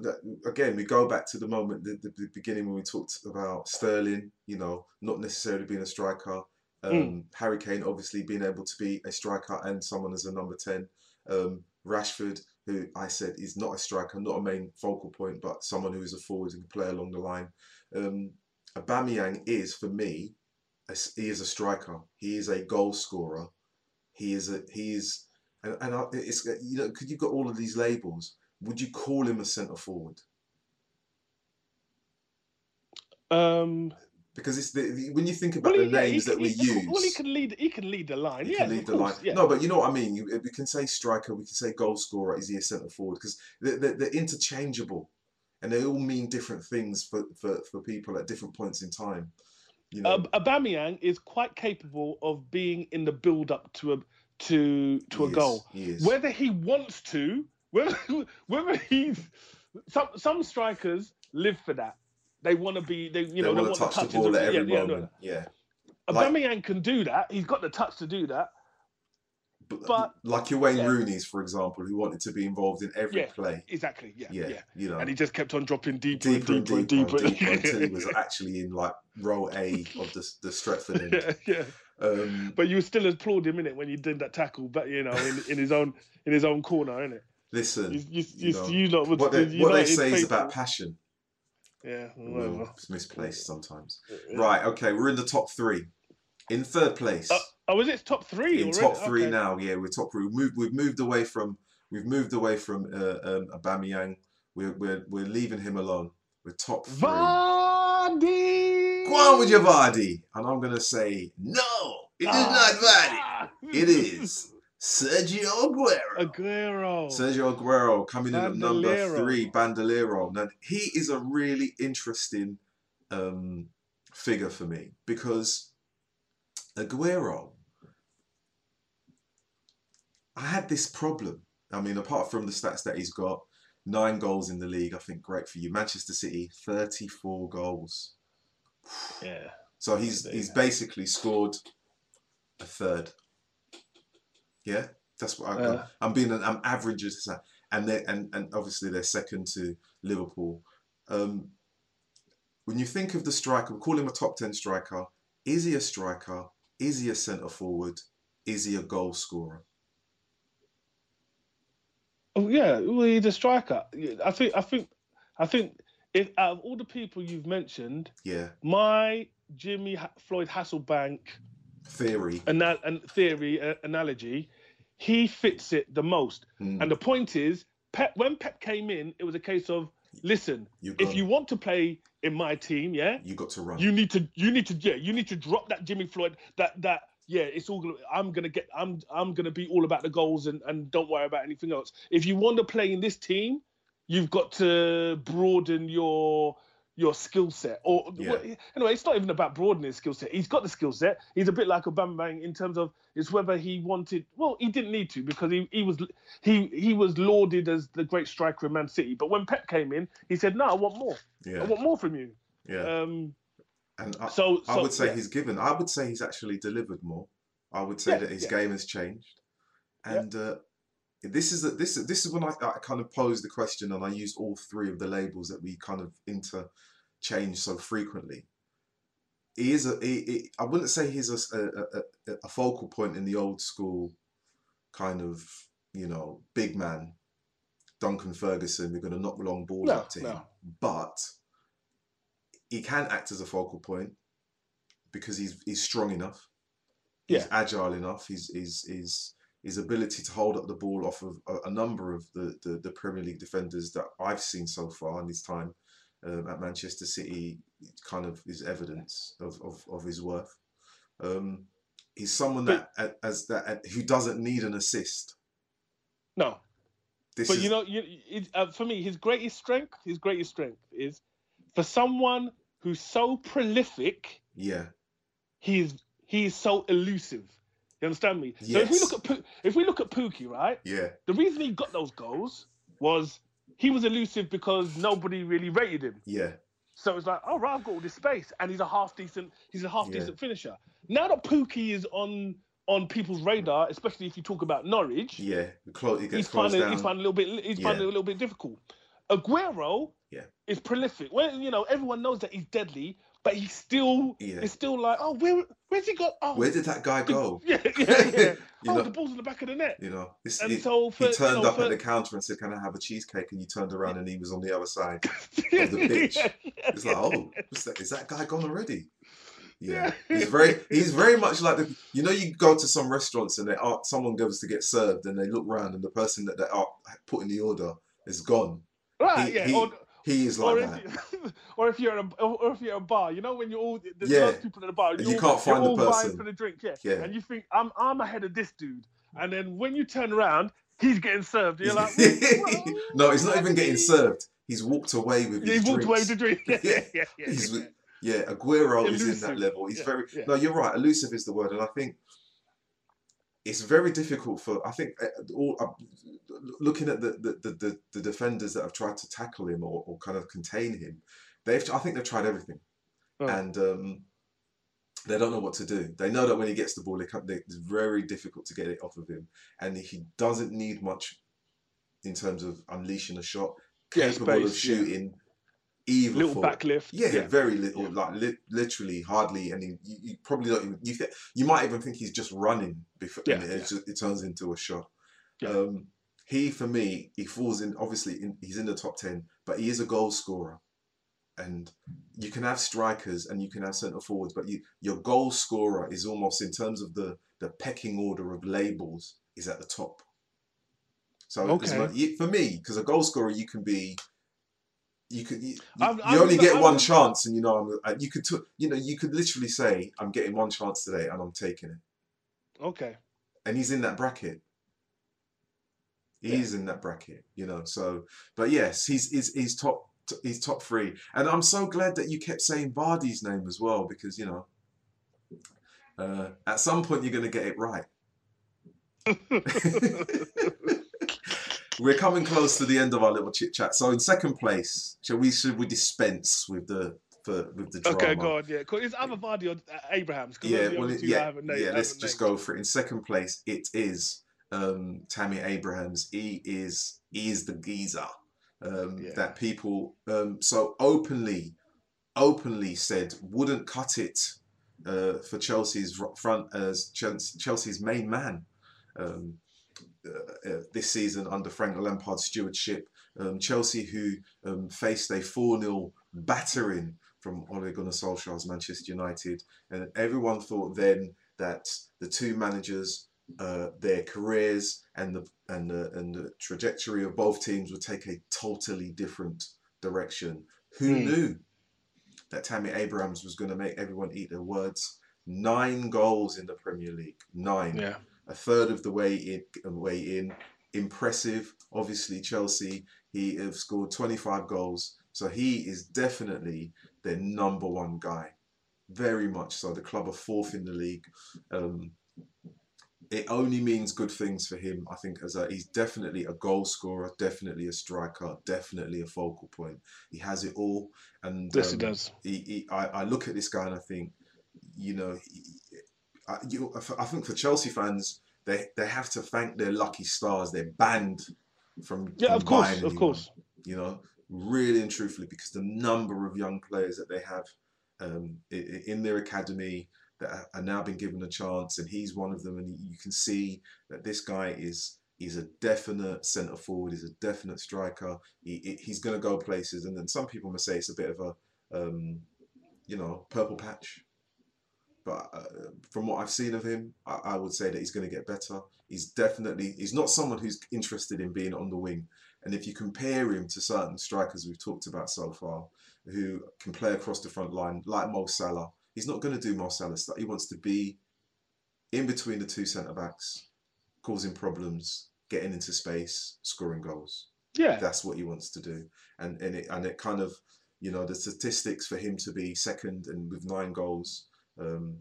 S1: again, we go back to the moment, the, the, the beginning when we talked about Sterling. You know, not necessarily being a striker. Um,
S2: Mm.
S1: Harry Kane obviously being able to be a striker and someone as a number ten. Um, Rashford, who I said is not a striker, not a main focal point, but someone who is a forward and can play along the line. Um, Aubameyang is for me, a he is a striker. He is a goal scorer. He is a he is and, and I, it's you know because you've got all of these labels. Would you call him a centre forward?
S2: um
S1: Because it's the, the- when you think about
S2: Well,
S1: the
S2: he- he
S1: names
S2: can-
S1: that we
S2: he-
S1: use.
S2: Well, he can lead. He can lead the line.
S1: he
S2: yeah,
S1: can lead the line.
S2: Yeah.
S1: No, but you know what I mean. You, we can say striker, we can say goal scorer. Is he a centre forward? Because they're, they're, they're interchangeable, and they all mean different things for, for, for people at different points in time. You know,
S2: Um, Aubameyang is quite capable of being in the build-up to a to to a
S1: is,
S2: goal.
S1: He.
S2: Whether he wants to, whether whether he's some some strikers live for that. They want to be. They you
S1: they
S2: know they
S1: want
S2: want
S1: to touch the
S2: touches
S1: ball at every
S2: yeah, yeah, no,
S1: moment. Yeah. Like-
S2: Aubameyang can do that. He's got the touch to do that.
S1: But,
S2: But-
S1: like your Wayne
S2: yeah.
S1: Rooney's, for example, who wanted to be involved in every
S2: Yeah.
S1: play.
S2: Exactly. Yeah.
S1: Yeah,
S2: Yeah.
S1: you know,
S2: And he just kept on dropping deeper,
S1: deeper and
S2: and
S1: deeper,
S2: deeper
S1: and deeper, until he was actually in like row A of the the Stretford end.
S2: yeah, yeah.
S1: Um,
S2: But you still applaud him in it when you did that tackle, but you know, in, in his own in his own corner, innit?
S1: listen,
S2: You, you,
S1: you
S2: you,
S1: know,
S2: lot
S1: what they, what
S2: know
S1: they say is about passion.
S2: Yeah,
S1: Well,
S2: whatever.
S1: it's misplaced sometimes.
S2: Yeah.
S1: Right, okay, we're in the top three. In third place,
S2: Uh, oh, is it top three?
S1: in
S2: already?
S1: top three
S2: Okay.
S1: now, yeah, we're top three. We've moved, we've moved away from we've moved away from uh, um, Aubameyang. We're, we're we're leaving him alone. We're top three. on with your Vardy? And I'm gonna say no. It is not Vardy. It is Sergio Aguero.
S2: Aguero.
S1: Sergio Aguero coming in at number three, Bandolero. Now he is a really interesting um, figure for me because Aguero. I had this problem. I mean, apart from the stats that he's got, nine goals in the league. I think great for you. Manchester City, thirty-four goals.
S2: yeah.
S1: So he's he's basically scored a third. Yeah, that's what I,
S2: Yeah.
S1: I'm being. I'm average and they and and obviously they're second to Liverpool. Um, when you think of the striker, we call him a top ten striker. Is he a striker? Is he a centre forward? Is he a goal scorer?
S2: Oh yeah, well, he's a striker. I think. I think. I think. If out of all the people you've mentioned,
S1: Yeah,
S2: my Jimmy Floyd Hasselbaink
S1: theory.
S2: and ana- and theory uh, analogy, he fits it the most.
S1: Mm,
S2: And the point is, Pep when Pep came in, it was a case of listen,
S1: you
S2: if you want to play in my team, yeah,
S1: you got to run.
S2: you need to you need to yeah you need to drop that Jimmy Floyd that that yeah it's all I'm gonna get I'm I'm gonna be all about the goals and and don't worry about anything else. If you want to play in this team, you've got to broaden your your skill set or
S1: Yeah.
S2: well, anyway it's not even about broadening his skill set he's got the skill set he's a bit like Aubameyang in terms of it's whether he wanted well he didn't need to because he, he was he he was lauded as the great striker in Man City but when Pep came in he said no I want more
S1: Yeah.
S2: I want more from you
S1: yeah.
S2: um
S1: and I,
S2: so,
S1: I
S2: so-
S1: would say
S2: yeah.
S1: he's given. I would say he's actually delivered more. I would say that his game has changed, and uh, this is a, this is this is when I, I kind of posed the question, and I used all three of the labels that we kind of interchange so frequently. He is a. He, he, I wouldn't say he's a, a, a, a focal point in the old school kind of you know big man, Duncan Ferguson. We're going to knock the long ball
S2: No,
S1: up to him, but he can act as a focal point because he's he's strong enough. He's
S2: Yeah.
S1: agile enough. He's he's he's his ability to hold up the ball off of a, a number of the, the the Premier League defenders that I've seen so far in his time um, at Manchester City kind of is evidence of of, of his worth. Um, he's someone
S2: But-
S1: that as that who doesn't need an assist.
S2: no
S1: This
S2: but
S1: is
S2: you know, you, it, uh, for me, his greatest strength, his greatest strength is for someone who's so prolific,
S1: yeah
S2: he's he's so elusive. You understand me? So if we look at Pu- if we look at Pukki, right,
S1: yeah
S2: the reason he got those goals was he was elusive because nobody really rated him.
S1: yeah
S2: So it's like, oh right, I've got all this space, and he's a half decent, he's a half
S1: Yeah.
S2: decent finisher. Now that Pukki is on on people's radar, especially if you talk about Norwich,
S1: yeah. He gets
S2: he's finding
S1: down.
S2: he's finding a little bit he's finding a little bit difficult. Aguero
S1: Yeah.
S2: is prolific. Well, you know, everyone knows that he's deadly, but he's still
S1: Yeah.
S2: it's still like, oh, where where's he got? Oh,
S1: Where did that guy go?
S2: yeah, yeah, yeah. Oh,
S1: know-
S2: the ball's in the back of the net.
S1: You know, this,
S2: And
S1: he,
S2: so for
S1: he turned
S2: you know,
S1: up
S2: for,
S1: at the counter and said, "Can I have a cheesecake?" And you turned around and he was on the other side. of the pitch.
S2: Yeah,
S1: It's like, oh, that? is that guy gone already? Yeah,
S2: Yeah.
S1: he's very, he's very much like the. You know, you go to some restaurants and they are, someone goes to get served and they look round and the person that they are putting the order is gone.
S2: right,
S1: He-
S2: yeah.
S1: he-
S2: or,
S1: He is
S2: or,
S1: like that.
S2: if or if you're at a or if you're at a bar, you know when you're all there's
S1: Yeah.
S2: people at the bar,
S1: you
S2: all-
S1: can't find
S2: you're
S1: the
S2: all vying
S1: person.
S2: for the drink, yeah.
S1: Yeah.
S2: And you think I'm I'm ahead of this dude, and then when you turn around, he's getting served. You're like,
S1: no, he's not even getting served. He's walked away with
S2: Yeah,
S1: his
S2: he walked away with the drink. Yeah,
S1: Yeah.
S2: yeah, yeah. Yeah,
S1: Aguero is in that level. He's very no. You're right. Elusive is the word, and I think it's very difficult for. I think uh, all uh, looking at the the, the the defenders that have tried to tackle him or, or kind of contain him. They've I think they've tried everything,
S2: Oh.
S1: and um, they don't know what to do. They know that when he gets the ball, they can't, they, it's very difficult to get it off of him, and he doesn't need much in terms of unleashing a shot.
S2: Yeah,
S1: Capable of
S2: shooting. yeah.
S1: Either
S2: Little
S1: foot.
S2: back lift.
S1: Yeah, very little,
S2: Yeah.
S1: like li- literally hardly any. You, you probably don't even. You th- you might even think he's just running before
S2: Yeah,
S1: and it,
S2: yeah.
S1: just- it turns into a shot.
S2: Yeah.
S1: Um, he for me, he falls in. Obviously, in, he's in the top ten, but he is a goal scorer. And you can have strikers and you can have centre forwards, but you, your goal scorer is almost in terms of the the pecking order of labels is at the top. So
S2: Okay.
S1: for me, because a goal scorer, you can be you could you,
S2: I'm-
S1: you
S2: I'm-
S1: only get
S2: I'm-
S1: one chance, and you know I'm, uh, you could you know you could literally say I'm getting one chance today, and I'm taking it.
S2: Okay.
S1: And he's in that bracket.
S2: Yeah.
S1: He's in that bracket, you know. So, but yes, he's he's, he's top he's top three, and I'm so glad that you kept saying Vardy's name as well because you know. Uh, at some point, you're going to get it right. We're coming close to the end of our little chit chat. So in second place, shall we should we dispense with the for, with the drama?
S2: Okay, go on. Yeah. It's Vardy or uh, Abraham's.
S1: Yeah,
S2: those are the
S1: well, it-
S2: two that I
S1: yeah, yeah. Let's just go for it. In second place, it is um, Tammy Abrahams. He is he is the geezer um,
S2: Yeah.
S1: that people um, so openly openly said wouldn't cut it uh, for Chelsea's front as Chelsea's main man um, uh, uh, this season under Frank Lampard's stewardship. Um, Chelsea, who um, faced a 4 0 battering from Ole Gunnar Solskjaer's Manchester United, and everyone thought then that the two managers, uh, their careers and the and the and the trajectory of both teams would take a totally different direction. Who
S2: Hmm.
S1: knew that Tammy Abrahams was going to make everyone eat their words? Nine goals in the Premier League. Nine
S2: Yeah.
S1: A third of the way in. Way in, impressive. Obviously, Chelsea. He have scored 25 goals, so he is definitely their number one guy. Very much so. The club are fourth in the league. Um, it only means good things for him. I think as a he's definitely a goal scorer, definitely a striker, definitely a focal point. He has it all, and
S2: Yes, he
S1: um,
S2: does.
S1: he, he, I, I look at this guy and I think, you know, he, I, you, I think for Chelsea fans, they they have to thank their lucky stars. They're banned from
S2: Yeah,
S1: from
S2: of course,
S1: buying
S2: of
S1: anyone,
S2: course.
S1: You know, really and truthfully, because the number of young players that they have um, in their academy that are- now been given a chance, and he's one of them, and you can see that this guy is. He's a definite centre forward. He's a definite striker. He, he- he's going to go places, and then some people may say it's a bit of a um, you know, purple patch. But uh, from what I've seen of him, I, I would say that he's going to get better. He's definitely he's not someone who's interested in being on the wing. And if you compare him to certain strikers we've talked about so far, who can play across the front line, like Mo Salah, he's not going to do Mo Salah stuff. He wants to be in between the two centre backs, causing problems, getting into space, scoring goals
S2: Yeah.
S1: that's what he wants to do and and it and it kind of you know the statistics for him to be second and with nine goals um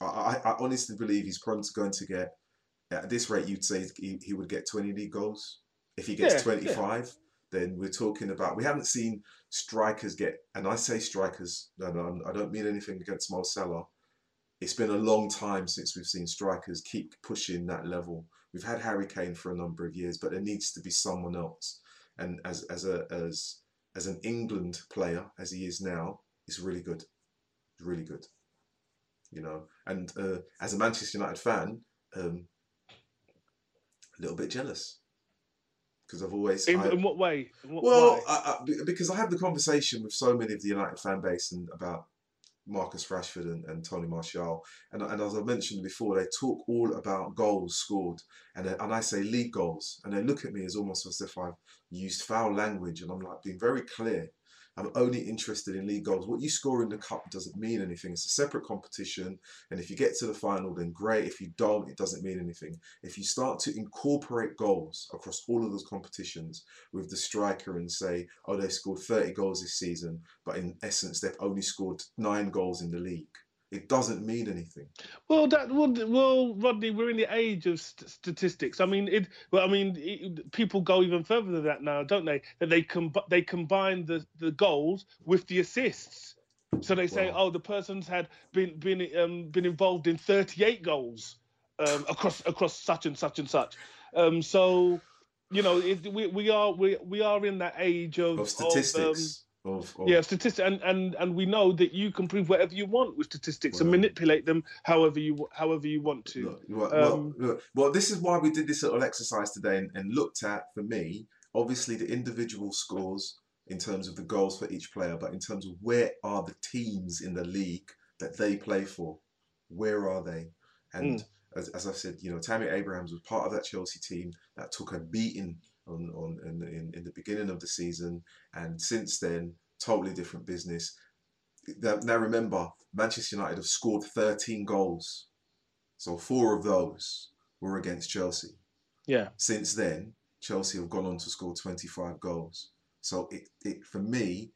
S1: I, I honestly believe he's probably going to get at this rate you'd say he, he would get 20 league goals if he gets
S2: Yeah,
S1: 25 then we're talking about we haven't seen strikers get and I say strikers no, no, I don't mean anything against Mo Salah it's been a long time since we've seen strikers keep pushing that level We've had Harry Kane for a number of years, but there needs to be someone else. And as as a as as an England player, as he is now, he's really good. Really good. You know, and uh, as a Manchester United fan, um, a little bit jealous because I've always
S2: In,
S1: I-
S2: in what way? In what
S1: well? I, I, because I have the conversation with so many of the United fan base and about Marcus Rashford and, and Tony Martial, and, and as I mentioned before, they talk all about goals scored, and they- and I say league goals, and they look at me as almost as if I've used foul language, and I'm like being very clear. I'm only interested in league goals. What you score in the cup doesn't mean anything. It's a separate competition, and if you get to the final, then great. If you don't, it doesn't mean anything. If you start to incorporate goals across all of those competitions, with the striker and say, oh, they scored 30 goals this season, but in essence, they've only scored nine goals in the league. It doesn't mean anything.
S2: Well, that well, well, Rodney, we're in the age of st- statistics. I mean, it. Well, I mean, it, people go even further than that now, don't they? That they com- they combine the, the goals with the assists. So they say,
S1: Wow.
S2: oh, the person's had been been um, been involved in 38 goals um, across across such and such and such. Um, so, you know, it, we we are we we are in that age of
S1: Of
S2: um,
S1: statistics. Of, of,
S2: yeah, statistics, and, and and we know that you can prove whatever you want with statistics and manipulate them however you however you want to.
S1: Look, well, well,
S2: Um,
S1: look, well, this is why we did this little exercise today and, and looked at, for me, obviously the individual scores in terms of the goals for each player, but in terms of where are the teams in the league that they play for? Where are they? And as, as I said, you know, Tammy Abrahams was part of that Chelsea team that took a beating on, on in, in, in the beginning of the season, and since then, totally different business. Now, remember, Manchester United have scored 13 goals, so four of those were against Chelsea.
S2: Yeah.
S1: Since then, Chelsea have gone on to score 25 goals. So it, it for me,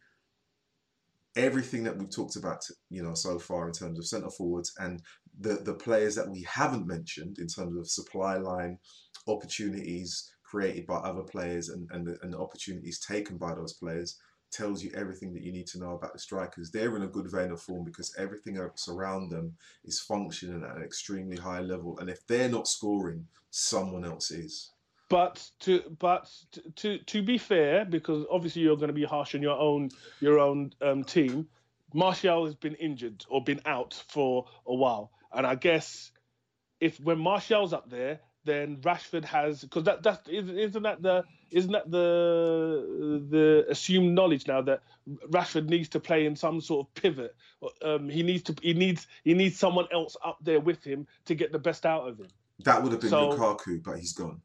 S1: everything that we've talked about, you know, so far in terms of centre forwards and the the players that we haven't mentioned in terms of supply line opportunities created by other players and and the, and the opportunities taken by those players tells you everything that you need to know about the strikers. They're in a good vein of form because everything else around them is functioning at an extremely high level. And if they're not scoring, someone else is.
S2: But to but to to be fair, because obviously you're going to be harsh on your own your own um, team. Martial has been injured or been out for a while, and I guess if when Martial's up there, then Rashford has because that that's isn't that the isn't that the the assumed knowledge now that Rashford needs to play in some sort of pivot. Um, he needs to he needs he needs someone else up there with him to get the best out of him.
S1: That would have been
S2: So-
S1: Lukaku, but he's gone.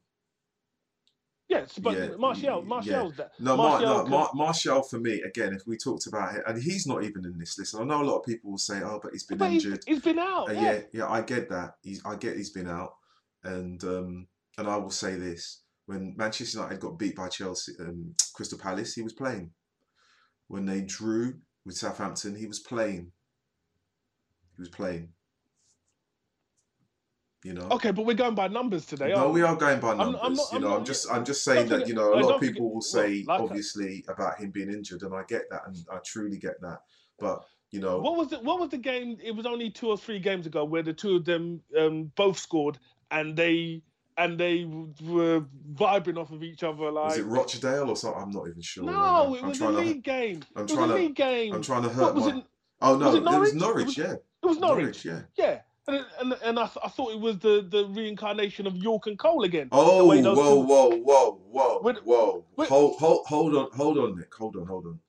S2: Yes, but
S1: Yeah,
S2: Martial
S1: yeah.
S2: Martial's that.
S1: No, Mar-
S2: Martial
S1: no Mar- Martial for me again. If we talked about it, and he's not even in this list. And I know a lot of people will say, "Oh, but he's been
S2: but he's,
S1: injured."
S2: he's been out.
S1: Uh,
S2: yeah.
S1: yeah, yeah, I get that. He's, I get he's been out, and um, and I will say this: when Manchester United got beat by Chelsea, um, Crystal Palace, he was playing. When they drew with Southampton, he was playing. He was playing. You know.
S2: Okay, but we're going by numbers today.
S1: No,
S2: aren't
S1: we are going by
S2: I'm
S1: numbers.
S2: I'm not-
S1: you
S2: I'm
S1: know,
S2: not-
S1: I'm just, I'm just saying that you know a
S2: uh,
S1: lot of people
S2: forget-
S1: will say
S2: well, like-
S1: obviously about him being injured, and I get that, and I truly get that. But you know,
S2: What was it? What was the game? It was only two or three games ago where the two of them um, both scored, and they and they were vibing off of each other like.
S1: was it Rochdale or something? I'm not even sure.
S2: No, it was a
S1: trying to-
S2: league game.
S1: I'm
S2: it was a
S1: to-
S2: league game.
S1: I'm trying to
S2: What
S1: hurt
S2: was
S1: my.
S2: it?
S1: Oh no,
S2: was it
S1: was
S2: Norwich?
S1: Norwich.
S2: It was-
S1: yeah,
S2: It was Norwich.
S1: yeah.
S2: Yeah, and and, and I, I thought it was the, the reincarnation of Yorke and Cole again.
S1: Oh,
S2: those
S1: whoa, whoa, whoa, whoa, whoa! Hold, hold, hold on, hold on, Nick. Hold on, hold on.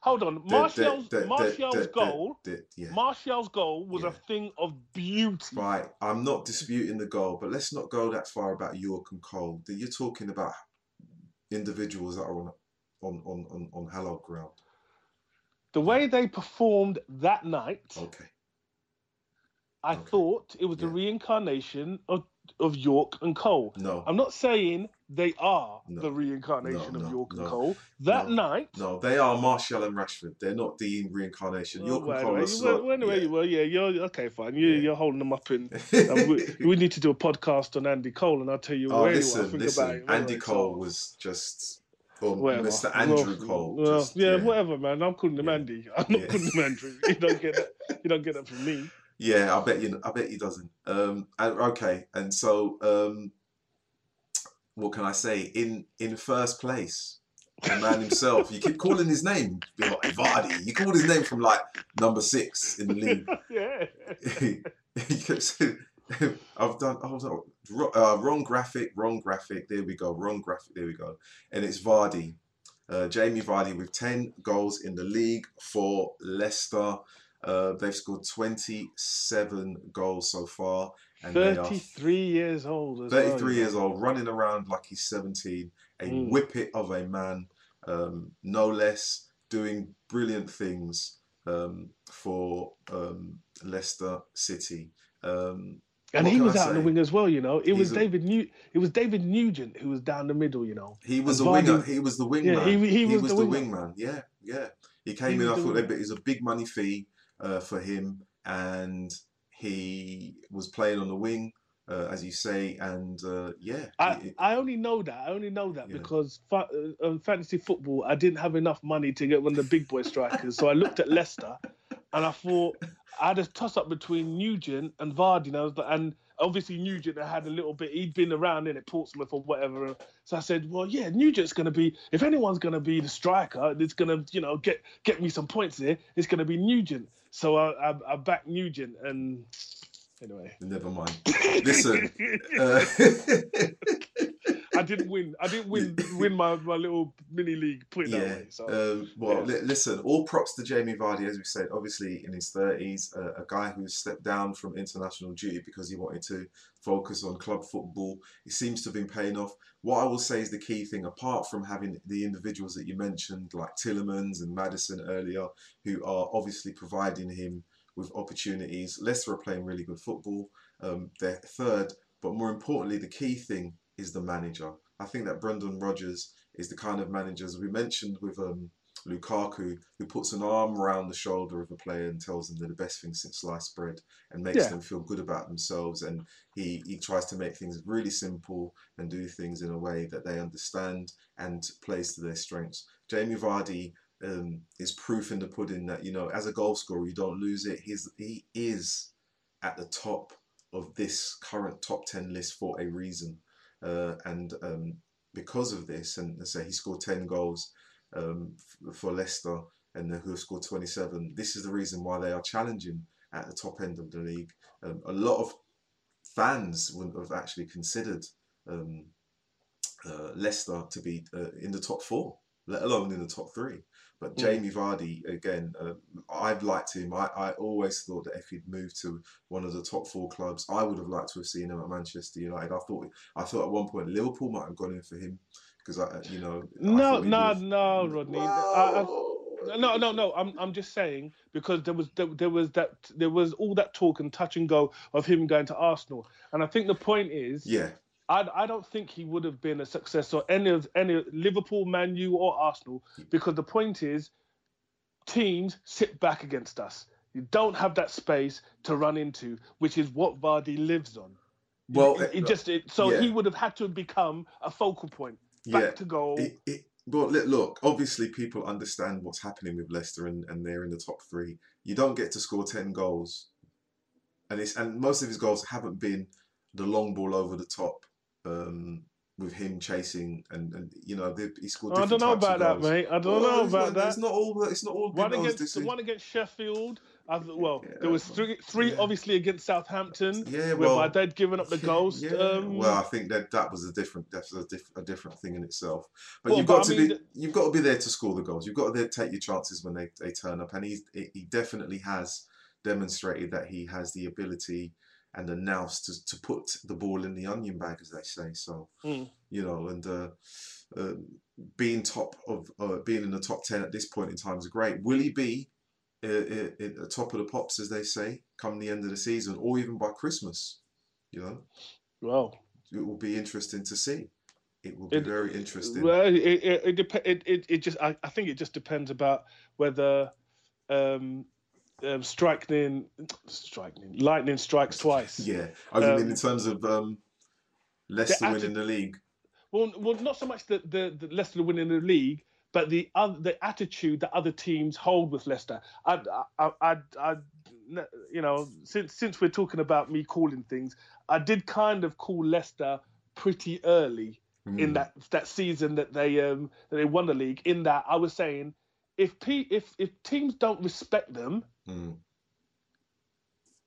S2: Hold on,
S1: the-
S2: Martial's
S1: the- the-
S2: Martial's goal.
S1: yeah.
S2: Martial's goal was
S1: Yeah.
S2: a thing of beauty.
S1: Right, I'm not disputing the goal, but let's not go that far about Yorke and Cole. That You're talking about individuals that are on on on on, on hallowed ground.
S2: The way they performed that night,
S1: Okay,
S2: I
S1: okay.
S2: thought it was the reincarnation of of Yorke and Cole.
S1: no,
S2: I'm not saying they are
S1: No.
S2: the reincarnation
S1: No,
S2: of
S1: no,
S2: Yorke and Cole. That night.
S1: no, they are Martial and Rashford. They're not the reincarnation. Yorke
S2: well,
S1: and Cole
S2: anyway,
S1: are
S2: you-
S1: slot-
S2: well, anyway,
S1: yeah.
S2: well, yeah, you're okay, fine. You,
S1: Yeah.
S2: You're holding them up in. and we, we need to do a podcast on Andy Cole, and I'll tell you
S1: Oh,
S2: anyway,
S1: listen, listen. Andy
S2: Anyway,
S1: Cole
S2: so-
S1: was just, or
S2: Whatever.
S1: Mr. Andrew
S2: Well,
S1: Cole.
S2: Well,
S1: just,
S2: yeah, whatever, man. I'm calling him
S1: Yeah.
S2: Andy. I'm not
S1: Yeah.
S2: calling him Andrew. You don't get that. You don't get that from me.
S1: Yeah, I bet you. I bet he doesn't. Um, okay, and so um, what can I say? In in first place, the man himself. you keep calling his name, you know, Vardy. You called his name from like number six in the league.
S2: yeah.
S1: saying, "I've done. I was uh, wrong graphic, wrong graphic. There we go. Wrong graphic. There we go. And it's Vardy, uh, Jamie Vardy, with ten goals in the league for Leicester. Uh, they've scored twenty-seven goals so far, and they are
S2: 33 years old. As
S1: 33
S2: well,
S1: years old, running around like he's 17, a
S2: Mm.
S1: whippet of a man, um, no less, doing brilliant things um, for um, Leicester City. Um,
S2: And he was
S1: I
S2: out on the wing as well, you know. It was
S1: a-
S2: David New. It was David Nugent who was down the middle, you know.
S1: he was a
S2: And
S1: winger. He was the
S2: Yeah,
S1: wingman.
S2: he- he was
S1: was
S2: the
S1: the
S2: wingman.
S1: wingman. Yeah, yeah. He came
S2: He
S1: in. I thought
S2: wingman.
S1: it was a big money fee uh, for him, and he was playing on the wing, uh, as you say, and uh, yeah.
S2: I,
S1: it-
S2: I only know that. I only know that
S1: Yeah.
S2: because fa- uh, um, fantasy football, I didn't have enough money to get one of the big boy strikers. so I looked at Leicester, and I thought I had a toss up between Nugent and Vardy, and, I was and obviously Nugent had a little bit. He'd been around in at Portsmouth or whatever. So I said, well, yeah, Nugent's going to be. If anyone's going to be the striker, it's going to, you know, get get me some points here. It's going to be Nugent. So I, I, I backed Nugent, and anyway.
S1: Never mind. Listen, uh,
S2: I didn't win. I didn't win win my, my little mini league. Put it
S1: yeah.
S2: that way. So
S1: Um, well,
S2: yeah.
S1: li- listen, all props to Jamie Vardy, as we said, obviously in his 30s, uh, a guy who stepped down from international duty because he wanted to focus on club football. It seems to have been paying off. What I will say is the key thing, apart from having the individuals that you mentioned, like Tielemans and Maddison earlier, who are obviously providing him with opportunities. Leicester are playing really good football. Um, they're third, but more importantly, the key thing is the manager. I think that Brendan Rodgers is the kind of manager, as we mentioned with um, Lukaku, who puts an arm around the shoulder of a player and tells them they're the best thing since sliced bread and makes
S2: Yeah.
S1: them feel good about themselves. And he, he tries to make things really simple and do things in a way that they understand and plays to their strengths. Jamie Vardy um, is proof in the pudding that, you know, as a goal scorer, you don't lose it. He's, he is at the top of this current top 10 list for a reason. Uh, and um, because of this, and say he scored 10 goals um, for Leicester and then who have scored 27, this is the reason why they are challenging at the top end of the league. Um, a lot of fans wouldn't have actually considered um, uh, Leicester to be uh, in the top four, let alone in the top three. But
S2: Mm.
S1: Jamie Vardy, again, uh, I've liked him. I, I always thought that if he'd moved to one of the top four clubs, I would have liked to have seen him at Manchester United. I thought, I thought at one point Liverpool might have gone in for him because I, you know,
S2: no, no,
S1: was-
S2: no, Rodney. I, I, no, no, no. I'm, I'm just saying because there was, there, there was that, there was all that talk and touch and go of him going to Arsenal, and I think the point is,
S1: Yeah,
S2: I, I don't think he would have been a success or any of any Liverpool, Man U, or Arsenal because the point is, teams sit back against us. You don't have that space to run into, which is what Vardy lives on.
S1: well,
S2: it, it uh, just it, so
S1: yeah.
S2: he would have had to become a focal point back
S1: yeah.
S2: to goal.
S1: It, it, but li- look, obviously people understand what's happening with Leicester and, and they're in the top three. You don't get to score ten goals, and it's and most of his goals haven't been the long ball over the top. Um, with him chasing and, and you know they, he scored.
S2: I don't know about that, mate. I don't
S1: Well,
S2: know about that.
S1: It's not all. It's not all.
S2: One against the one against Sheffield. I, well,
S1: Yeah,
S2: there was three, three
S1: yeah.
S2: obviously against Southampton,
S1: Yeah, well,
S2: they'd given up the goals.
S1: yeah.
S2: Um,
S1: well, I think that that was a different. That's a, diff- a different thing in itself. But
S2: Well,
S1: you've
S2: but
S1: got
S2: I
S1: to
S2: mean,
S1: be. You've got to be there to score the goals. You've got to take your chances when they, they turn up, and he's he definitely has demonstrated that he has the ability and nous to, to put the ball in the onion bag, as they say. So
S2: Mm.
S1: you know, and uh, uh, being top of uh, being in the top ten at this point in time is great. Will he be uh, uh, at the top of the pops, as they say, come the end of the season, or even by Christmas? You know,
S2: well,
S1: it will be interesting to see. It will be
S2: It-
S1: very interesting.
S2: Well, it it it, it, it, it just I, I think it just depends about whether um, um striking striking lightning strikes twice.
S1: yeah, I mean,
S2: Um,
S1: in terms of um, Leicester
S2: atti-
S1: winning the league.
S2: Well, well, not so much the the, the Leicester winning the league, but the other the attitude that other teams hold with Leicester. I I I, I you know since since we're talking about me calling things, I did kind of call Leicester pretty early in
S1: Mm.
S2: that that season that they um that they won the league. In that I was saying, if P, if if teams don't respect them,
S1: Mm.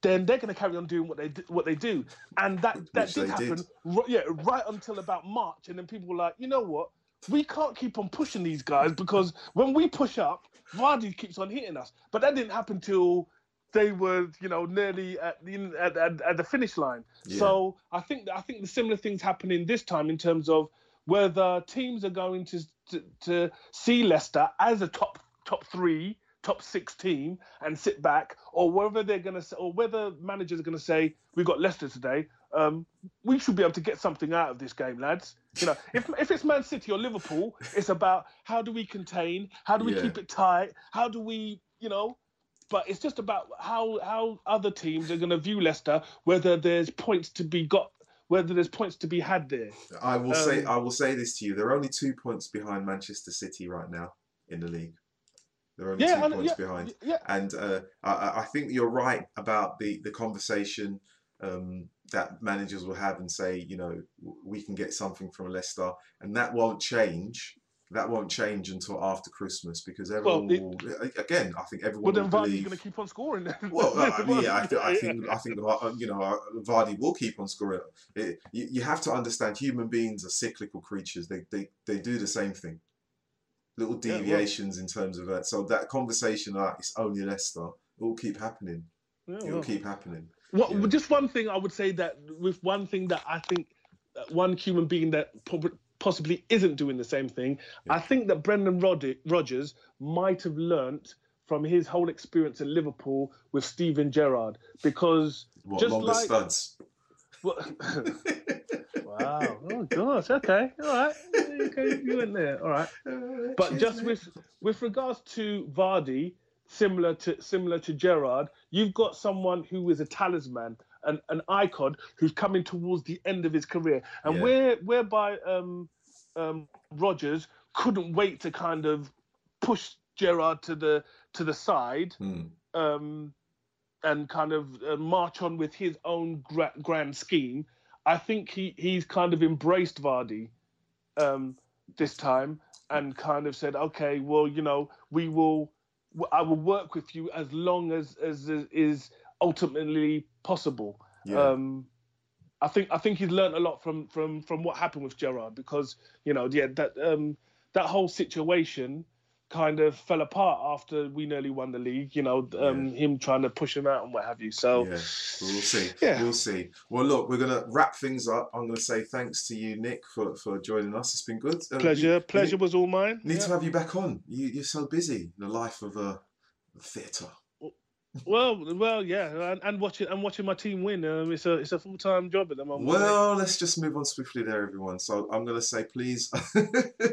S2: then they're going to carry on doing what they do, what they do, and that that
S1: Which
S2: did happen.
S1: did.
S2: ri- yeah, right until about March, and then people were like, you know what? We can't keep on pushing these guys because when we push up, Vardy keeps on hitting us. But that didn't happen till they were, you know, nearly at the at, at, at the finish line.
S1: Yeah.
S2: So I think I think the similar things happening this time in terms of whether teams are going to to, to see Leicester as a top top three, top six team and sit back, or whether they're going to or whether managers are going to say we've got Leicester today. Um, we should be able to get something out of this game, lads. You know, if if it's Man City or Liverpool, it's about how do we contain, how do we
S1: Yeah.
S2: keep it tight, how do we, you know, but it's just about how how other teams are going to view Leicester, whether there's points to be got, whether there's points to be had there.
S1: I will say
S2: Um,
S1: I will say this to you. there are only two points behind Manchester City right now in the league. They're only
S2: Yeah,
S1: two
S2: and-
S1: points
S2: yeah,
S1: behind.
S2: yeah,
S1: And uh, I, I think you're right about the, the conversation um, that managers will have and say, you know, we can get something from Leicester, and that won't change that won't change until after Christmas because everyone
S2: Well, it-
S1: will, again, I think
S2: Well,
S1: everyone
S2: then
S1: will
S2: Vardy's
S1: believe.
S2: going to keep on scoring. then.
S1: Well, I mean, yeah, I, th- I think I think uh, you know uh, Vardy will keep on scoring. It, you, you have to understand, human beings are cyclical creatures. They they they do the same thing. Little
S2: Yeah,
S1: deviations in terms of that. So that conversation, like it's only Leicester, it will keep happening.
S2: Yeah,
S1: It will
S2: well.
S1: keep happening.
S2: What,
S1: Yeah.
S2: Just one thing I would say that with one thing that I think uh, one human being that possibly isn't doing the same thing,
S1: Yeah.
S2: I think that Brendan Rod- Rodgers might have learnt from his whole experience at Liverpool with Steven Gerrard because
S1: What
S2: Just
S1: longer
S2: like-
S1: studs?
S2: well, wow oh gosh okay all right okay you went there all right but
S1: Cheers,
S2: just
S1: mate.
S2: with with regards to Vardy, similar to similar to Gerrard, you've got someone who is a talisman, an, an icon who's coming towards the end of his career, and
S1: Yeah.
S2: where whereby um, um, Rodgers couldn't wait to kind of push Gerrard to the to the side
S1: Hmm.
S2: um, and kind of uh, march on with his own gra- grand scheme. I think he, he's kind of embraced Vardy um, this time and kind of said, okay, well, you know, we will, I will work with you as long as as is ultimately possible.
S1: Yeah.
S2: Um, I think I think he's learned a lot from from from what happened with Gerrard because you know yeah that um, that whole situation kind of fell apart after we nearly won the league. You know um, him trying to push him out and what have you. So
S1: yeah, we'll see.
S2: Yeah.
S1: We'll see. Well, look, we're gonna wrap things up. I'm gonna say thanks to you, Nick, for, for joining us. It's been good. Uh,
S2: pleasure,
S1: we-
S2: pleasure was all mine.
S1: need,
S2: Yeah.
S1: to have you back on. You, you're so busy. The life of a theatre.
S2: Well, well, yeah, and, and watching and watching my team win. Um, it's a it's a full time job at the moment.
S1: Well, let's just move on swiftly there, everyone. So I'm going to say, please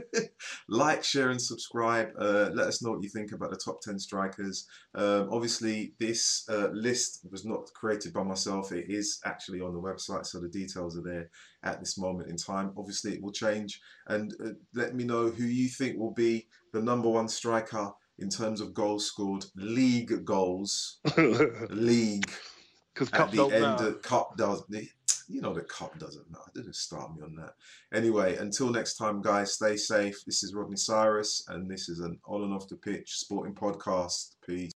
S1: like, share, and subscribe. Uh, let us know what you think about the top 10 strikers. Um, obviously, this uh, list was not created by myself. It is actually on the website, so the details are there at this moment in time. Obviously, it will change. And uh, let me know who you think will be the number one striker in terms of goals scored, league goals, league.
S2: Because cup
S1: the end
S2: matter.
S1: cup does you know the cup doesn't matter. Didn't start me on that. Anyway until next time guys stay safe. This is rodney cyrus and this is an on and off the pitch sporting podcast. Peace